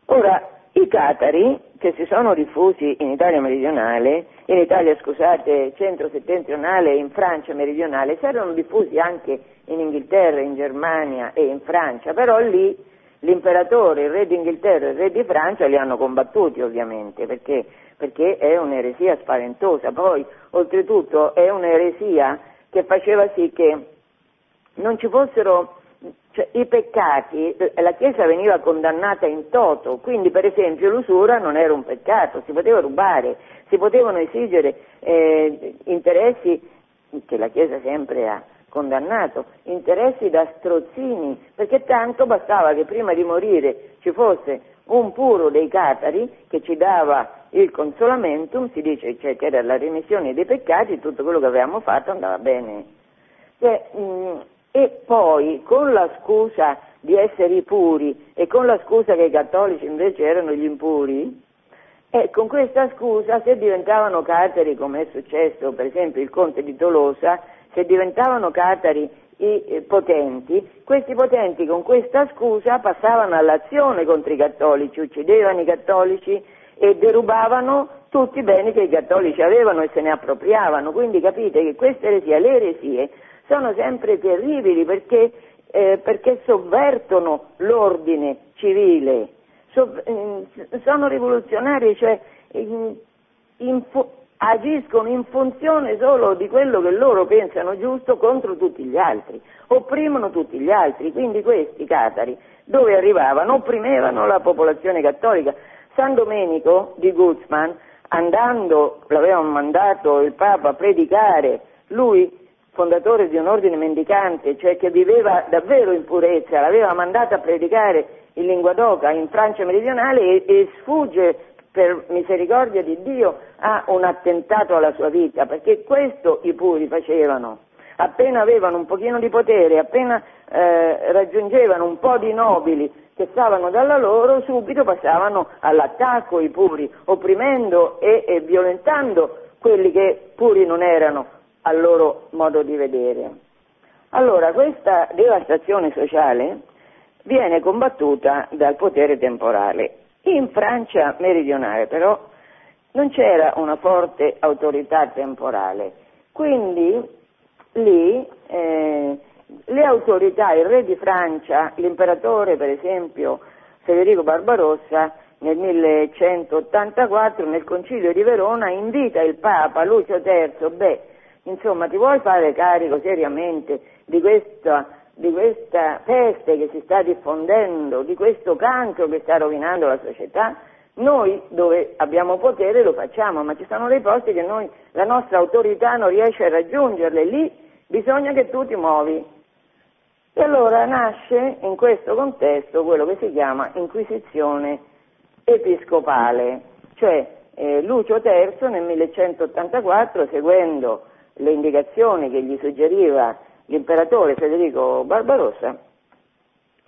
Ora, i catari che si sono diffusi in Italia meridionale, in Italia scusate, centro-settentrionale e in Francia meridionale, si erano diffusi anche in Inghilterra, in Germania e in Francia, però lì l'imperatore, il re d'Inghilterra e il re di Francia li hanno combattuti ovviamente, perché, perché è un'eresia spaventosa. Poi, oltretutto, è un'eresia che faceva sì che non ci fossero cioè, i peccati, la Chiesa veniva condannata in toto, quindi per esempio l'usura non era un peccato, si poteva rubare, si potevano esigere eh, interessi che la Chiesa sempre ha condannato, interessi da strozzini, perché tanto bastava che prima di morire ci fosse un puro dei catari che ci dava il consolamentum, si dice cioè, che era la remissione dei peccati, tutto quello che avevamo fatto andava bene. Cioè, mh, mm, e poi con la scusa di essere puri e con la scusa che i cattolici invece erano gli impuri, e con questa scusa se diventavano catari, come è successo per esempio il conte di Tolosa, se diventavano catari i eh, potenti, questi potenti con questa scusa passavano all'azione contro i cattolici, uccidevano i cattolici e derubavano tutti i beni che i cattolici avevano e se ne appropriavano. Quindi capite che queste eresie, le eresie, sono sempre terribili perché, eh, perché sovvertono l'ordine civile, so, eh, sono rivoluzionari, cioè in, in, agiscono in funzione solo di quello che loro pensano giusto contro tutti gli altri, opprimono tutti gli altri, quindi questi catari dove arrivavano? Opprimevano la popolazione cattolica. San Domenico di Guzman, andando, l'aveva mandato il Papa a predicare, lui fondatore di un ordine mendicante, cioè che viveva davvero in purezza, l'aveva mandato a predicare in lingua d'oca in Francia meridionale e, e sfugge per misericordia di Dio a un attentato alla sua vita, perché questo i puri facevano. Appena avevano un pochino di potere, appena eh, raggiungevano un po' di nobili che stavano dalla loro, subito passavano all'attacco i puri, opprimendo e, e violentando quelli che puri non erano al loro modo di vedere. Allora, questa devastazione sociale viene combattuta dal potere temporale. In Francia meridionale però non c'era una forte autorità temporale, quindi lì eh, le autorità, il re di Francia, l'imperatore per esempio Federico Barbarossa, nel 1184 nel concilio di Verona invita il Papa Lucio III, beh, Insomma, ti vuoi fare carico seriamente di questa, di questa peste che si sta diffondendo, di questo cancro che sta rovinando la società? Noi dove abbiamo potere lo facciamo, ma ci sono dei posti che noi, la nostra autorità non riesce a raggiungerle, lì bisogna che tu ti muovi. E allora nasce in questo contesto quello che si chiama Inquisizione episcopale, cioè eh, Lucio III nel 1184, seguendo le indicazioni che gli suggeriva l'imperatore Federico Barbarossa,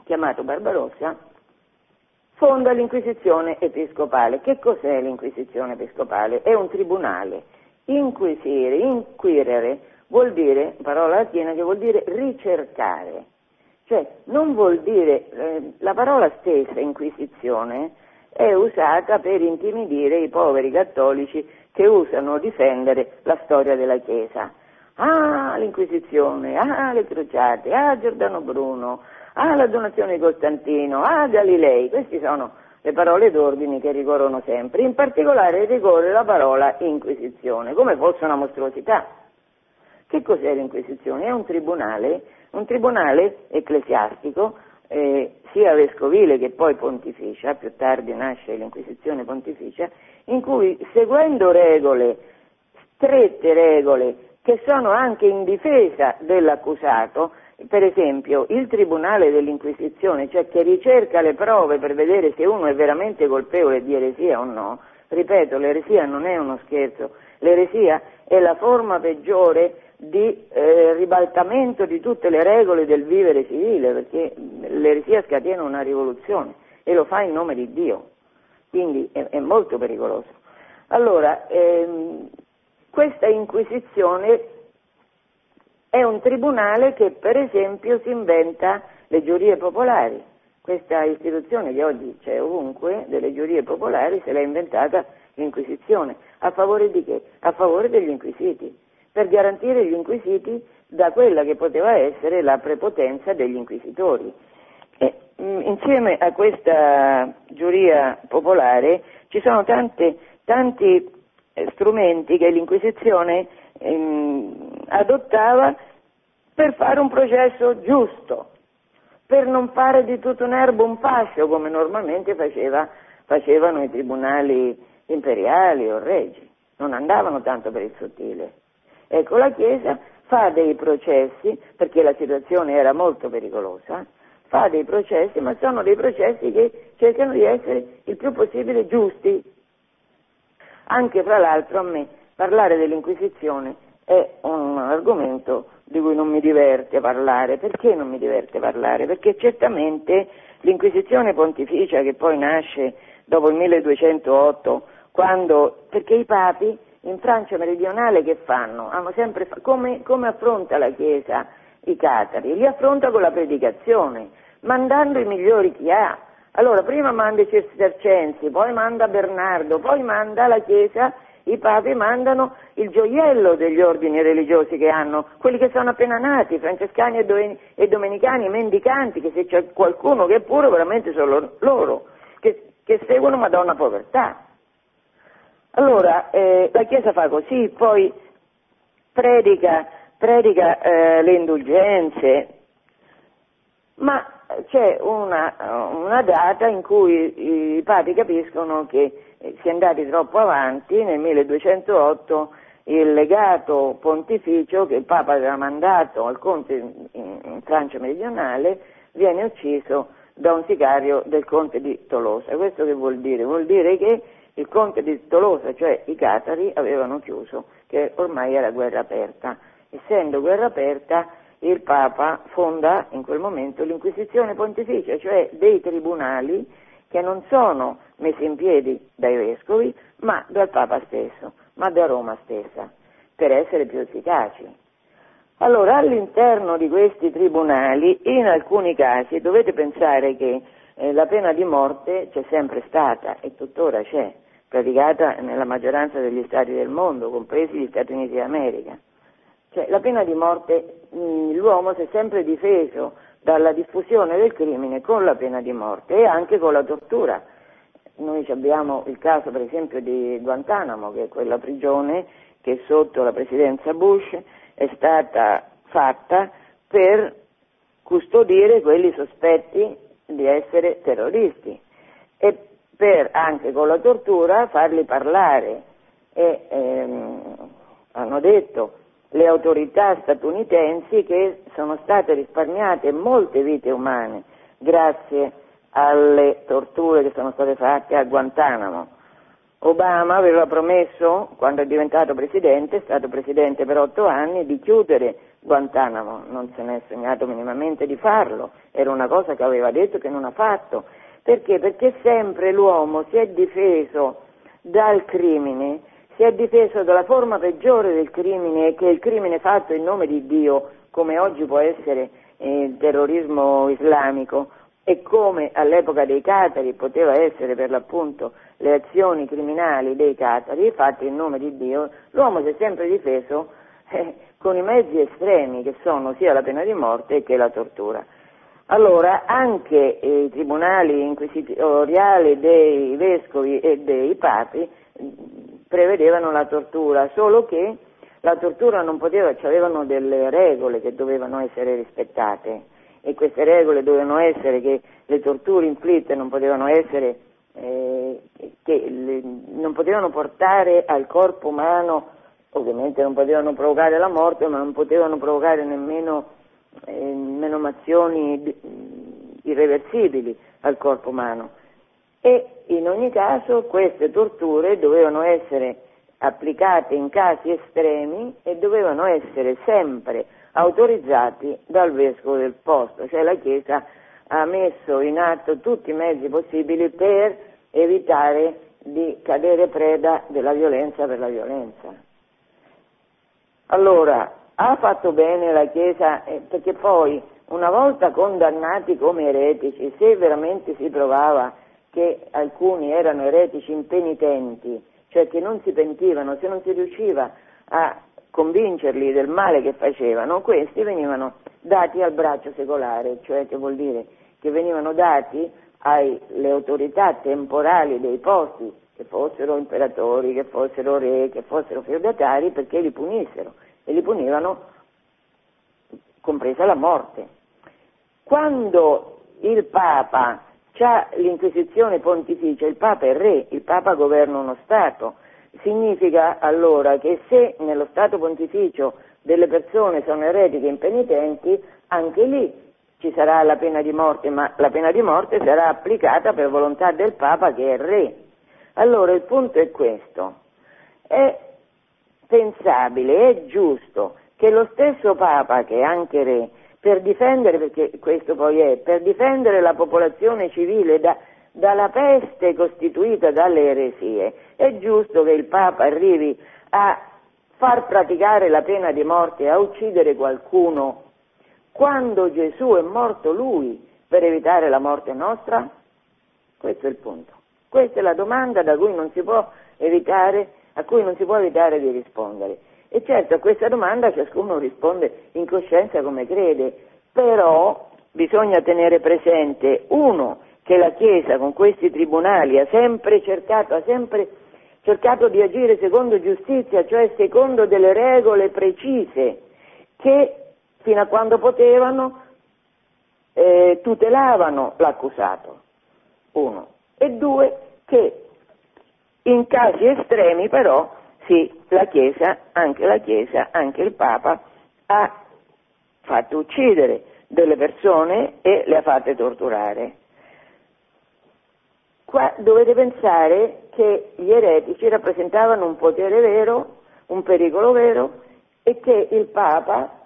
chiamato Barbarossa, fonda l'Inquisizione episcopale. Che cos'è l'Inquisizione episcopale? È un tribunale. Inquisire, inquirere vuol dire, parola latina che vuol dire ricercare. Cioè, non vuol dire, eh, la parola stessa, inquisizione, è usata per intimidire i poveri cattolici che usano difendere la storia della Chiesa. Ah, l'Inquisizione, ah, le crociate, ah, Giordano Bruno, ah, la donazione di Costantino, ah, Galilei, queste sono le parole d'ordine che ricorrono sempre, in particolare ricorre la parola Inquisizione, come fosse una mostruosità. Che cos'è l'Inquisizione? È un tribunale, un tribunale ecclesiastico eh, sia vescovile che poi pontificia, più tardi nasce l'Inquisizione pontificia, in cui seguendo regole, strette regole, che sono anche in difesa dell'accusato, per esempio il Tribunale dell'Inquisizione, cioè che ricerca le prove per vedere se uno è veramente colpevole di eresia o no, ripeto, l'eresia non è uno scherzo, l'eresia è la forma peggiore di eh, ribaltamento di tutte le regole del vivere civile, perché l'eresia scatena una rivoluzione e lo fa in nome di Dio, quindi è, è molto pericoloso. Allora, ehm, questa Inquisizione è un tribunale che per esempio si inventa le giurie popolari. Questa istituzione che oggi c'è ovunque, delle giurie popolari, se l'ha inventata l'Inquisizione. A favore di che? A favore degli inquisiti per garantire gli inquisiti da quella che poteva essere la prepotenza degli inquisitori. E mh, insieme a questa giuria popolare ci sono tante, tanti eh, strumenti che l'Inquisizione ehm, adottava per fare un processo giusto, per non fare di tutto un erbo un fascio come normalmente faceva, facevano i tribunali imperiali o regi, non andavano tanto per il sottile. Ecco, la Chiesa fa dei processi, perché la situazione era molto pericolosa, fa dei processi, ma sono dei processi che cercano di essere il più possibile giusti. Anche fra l'altro a me parlare dell'Inquisizione è un argomento di cui non mi diverte parlare. Perché non mi diverte parlare? Perché certamente l'Inquisizione pontificia che poi nasce dopo il 1208, quando, perché i papi in Francia meridionale che fanno? Sempre, come, come affronta la Chiesa i catari? Li affronta con la predicazione, mandando i migliori che ha. Allora, prima manda i cistercensi, poi manda Bernardo, poi manda la Chiesa, i papi mandano il gioiello degli ordini religiosi che hanno, quelli che sono appena nati, francescani e domenicani, mendicanti, che se c'è qualcuno che è puro veramente sono loro, che, che seguono Madonna Povertà. Allora, eh, la Chiesa fa così, poi predica, predica eh, le indulgenze, ma c'è una, una, data in cui i papi capiscono che si è andati troppo avanti, nel 1208 il legato pontificio che il Papa aveva mandato al conte in, in Francia meridionale viene ucciso da un sicario del conte di Tolosa. Questo che vuol dire? Vuol dire che il conte di Tolosa, cioè i catari, avevano chiuso, che ormai era guerra aperta. Essendo guerra aperta, il Papa fonda in quel momento l'Inquisizione pontificia, cioè dei tribunali che non sono messi in piedi dai vescovi, ma dal Papa stesso, ma da Roma stessa, per essere più efficaci. Allora, all'interno di questi tribunali, in alcuni casi, dovete pensare che eh, la pena di morte c'è sempre stata e tuttora c'è praticata nella maggioranza degli stati del mondo, compresi gli Stati Uniti d'America. Cioè, la pena di morte, mh, l'uomo si è sempre difeso dalla diffusione del crimine con la pena di morte e anche con la tortura. Noi abbiamo il caso per esempio di Guantanamo, che è quella prigione che sotto la presidenza Bush è stata fatta per custodire quelli sospetti di essere terroristi e per anche con la tortura farli parlare. E ehm, hanno detto le autorità statunitensi che sono state risparmiate molte vite umane grazie alle torture che sono state fatte a Guantanamo. Obama aveva promesso, quando è diventato presidente, è stato presidente per otto anni, di chiudere Guantanamo, non se ne è sognato minimamente di farlo, era una cosa che aveva detto che non ha fatto perché? Perché sempre l'uomo si è difeso dal crimine, si è difeso dalla forma peggiore del crimine, che è il crimine fatto in nome di Dio, come oggi può essere eh, il terrorismo islamico, e come all'epoca dei catari poteva essere per l'appunto le azioni criminali dei catari fatte in nome di Dio, l'uomo si è sempre difeso eh, con i mezzi estremi che sono sia la pena di morte che la tortura. Allora anche i tribunali inquisitoriali dei vescovi e dei papi prevedevano la tortura, solo che la tortura non poteva, avevano delle regole che dovevano essere rispettate. E queste regole dovevano essere che le torture inflitte non potevano essere, eh, che le, non potevano portare al corpo umano, ovviamente non potevano provocare la morte, ma non potevano provocare nemmeno eh, menomazioni irreversibili al corpo umano e in ogni caso queste torture dovevano essere applicate in casi estremi e dovevano essere sempre autorizzati dal vescovo del posto, cioè la Chiesa ha messo in atto tutti i mezzi possibili per evitare di cadere preda della violenza per la violenza. Allora, ha fatto bene la Chiesa eh, perché poi una volta condannati come eretici, se veramente si provava che alcuni erano eretici impenitenti, cioè che non si pentivano, se non si riusciva a convincerli del male che facevano, questi venivano dati al braccio secolare, cioè che vuol dire che venivano dati alle autorità temporali dei posti, che fossero imperatori, che fossero re, che fossero feudatari, perché li punissero e li punivano compresa la morte. Quando il Papa ha l'inquisizione pontificia, il Papa è re, il Papa governa uno Stato, significa allora che se nello Stato pontificio delle persone sono eretiche impenitenti, anche lì ci sarà la pena di morte, ma la pena di morte sarà applicata per volontà del Papa che è re. Allora il punto è questo, è pensabile, è giusto che lo stesso Papa, che è anche re, per difendere, perché questo poi è, per difendere la popolazione civile da, dalla peste costituita dalle eresie, è giusto che il Papa arrivi a far praticare la pena di morte, a uccidere qualcuno, quando Gesù è morto lui per evitare la morte nostra? Questo è il punto. Questa è la domanda da cui non si può evitare, a cui non si può evitare di rispondere. E certo a questa domanda ciascuno risponde in coscienza come crede, però bisogna tenere presente, uno, che la Chiesa con questi tribunali ha sempre cercato, ha sempre cercato di agire secondo giustizia, cioè secondo delle regole precise che fino a quando potevano eh, tutelavano l'accusato, uno, e due, che in casi estremi però sì, la Chiesa, anche la Chiesa, anche il Papa ha fatto uccidere delle persone e le ha fatte torturare. Qua dovete pensare che gli eretici rappresentavano un potere vero, un pericolo vero e che il Papa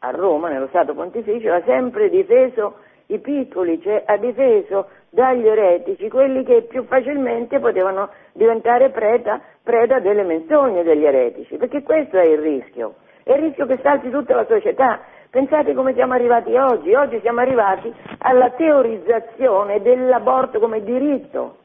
a Roma, nello Stato Pontificio, ha sempre difeso i piccoli, cioè ha difeso dagli eretici quelli che più facilmente potevano diventare preda, preda delle menzogne degli eretici, perché questo è il rischio, è il rischio che salti tutta la società. Pensate come siamo arrivati oggi, oggi siamo arrivati alla teorizzazione dell'aborto come diritto,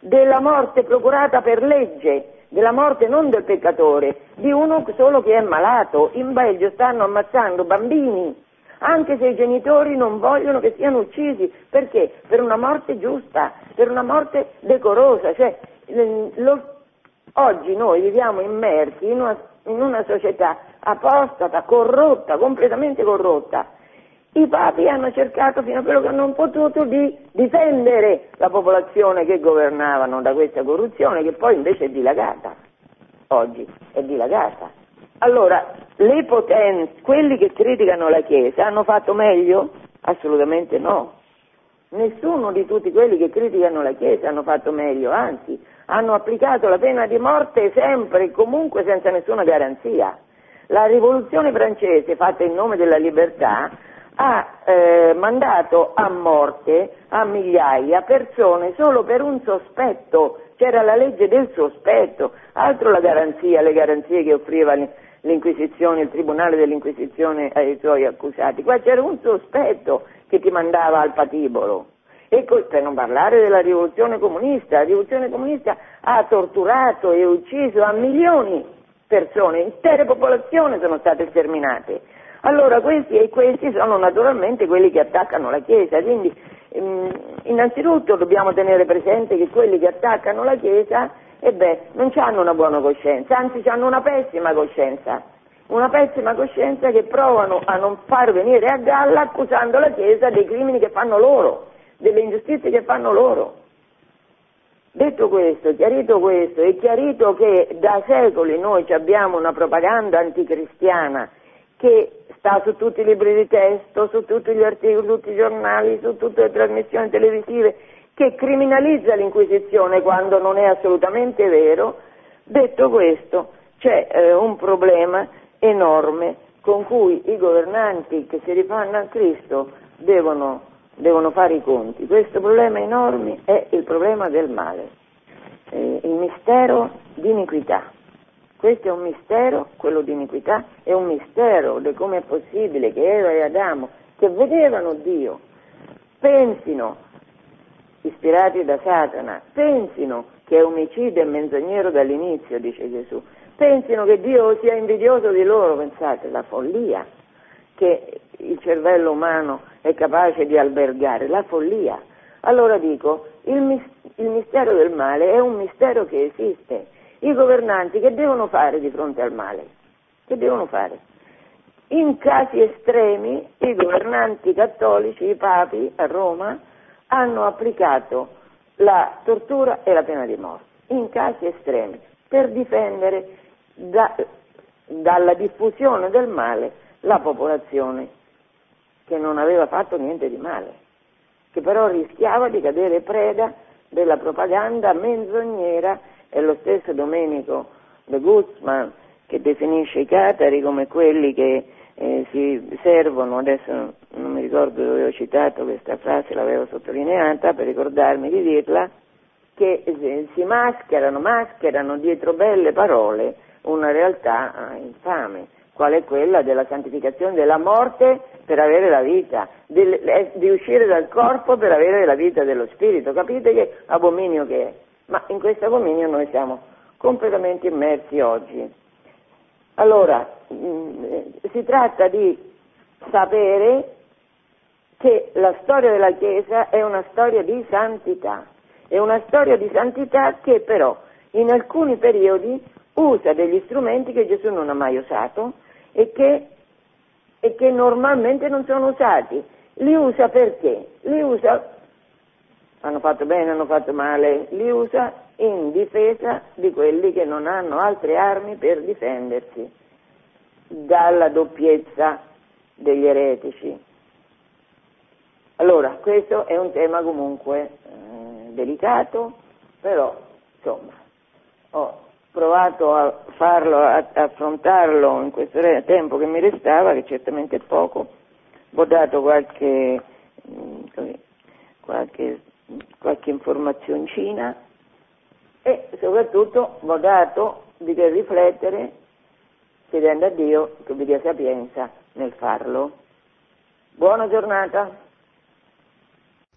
della morte procurata per legge, della morte non del peccatore, di uno solo che è malato. In Belgio stanno ammazzando bambini anche se i genitori non vogliono che siano uccisi, perché? Per una morte giusta, per una morte decorosa, cioè, lo, oggi noi viviamo immersi in una, in una società apostata, corrotta, completamente corrotta. I papi hanno cercato fino a quello che hanno potuto di difendere la popolazione che governavano da questa corruzione che poi invece è dilagata. Oggi è dilagata. Allora, potenze, quelli che criticano la Chiesa hanno fatto meglio? Assolutamente no. Nessuno di tutti quelli che criticano la Chiesa hanno fatto meglio, anzi, hanno applicato la pena di morte sempre e comunque senza nessuna garanzia. La rivoluzione francese, fatta in nome della libertà, ha eh, mandato a morte a migliaia persone solo per un sospetto, c'era la legge del sospetto, altro la garanzia, le garanzie che offriva l'Inquisizione, il Tribunale dell'Inquisizione ai suoi accusati. Qua c'era un sospetto che ti mandava al patibolo. E per non parlare della rivoluzione comunista, la rivoluzione comunista ha torturato e ucciso a milioni di persone, intere popolazioni sono state sterminate. Allora questi e questi sono naturalmente quelli che attaccano la Chiesa, quindi ehm, innanzitutto dobbiamo tenere presente che quelli che attaccano la Chiesa e beh, non hanno una buona coscienza, anzi hanno una pessima coscienza, una pessima coscienza che provano a non far venire a galla accusando la Chiesa dei crimini che fanno loro, delle ingiustizie che fanno loro. Detto questo, chiarito questo, è chiarito che da secoli noi abbiamo una propaganda anticristiana che sta su tutti i libri di testo, su tutti gli articoli, su tutti i giornali, su tutte le trasmissioni televisive che criminalizza l'Inquisizione quando non è assolutamente vero, detto questo c'è eh, un problema enorme con cui i governanti che si rifanno a Cristo devono, devono fare i conti. Questo problema enorme è il problema del male, eh, il mistero di iniquità. Questo è un mistero, quello di iniquità, è un mistero di come è possibile che Eva e Adamo, che vedevano Dio, pensino ispirati da Satana, pensino che è omicidio e menzognero dall'inizio, dice Gesù, pensino che Dio sia invidioso di loro, pensate, la follia che il cervello umano è capace di albergare? La follia. Allora dico, il, il mistero del male è un mistero che esiste. I governanti che devono fare di fronte al male? Che devono fare? In casi estremi i governanti cattolici, i papi a Roma, hanno applicato la tortura e la pena di morte, in casi estremi, per difendere da, dalla diffusione del male la popolazione che non aveva fatto niente di male, che però rischiava di cadere preda della propaganda menzognera e lo stesso Domenico De Guzman che definisce i catari come quelli che eh, si servono, adesso non ricordo dove avevo citato questa frase, l'avevo sottolineata per ricordarmi di dirla, che eh, si mascherano, mascherano dietro belle parole una realtà eh, infame, qual è quella della santificazione della morte per avere la vita, di, eh, di uscire dal corpo per avere la vita dello spirito. Capite che abominio che è? Ma in questo abominio noi siamo completamente immersi oggi. Allora, mm, si tratta di sapere che la storia della Chiesa è una storia di santità, è una storia di santità che però in alcuni periodi usa degli strumenti che Gesù non ha mai usato e che, e che normalmente non sono usati. Li usa perché? Li usa, hanno fatto bene, hanno fatto male, li usa in difesa di quelli che non hanno altre armi per difendersi dalla doppiezza degli eretici. Allora, questo è un tema comunque eh, delicato, però insomma ho provato a farlo, a, affrontarlo in questo tempo che mi restava, che certamente è poco, ho dato qualche, mm, qualche, qualche informazioncina e soprattutto ho dato di che riflettere chiedendo a Dio che vi dia sapienza nel farlo. Buona giornata.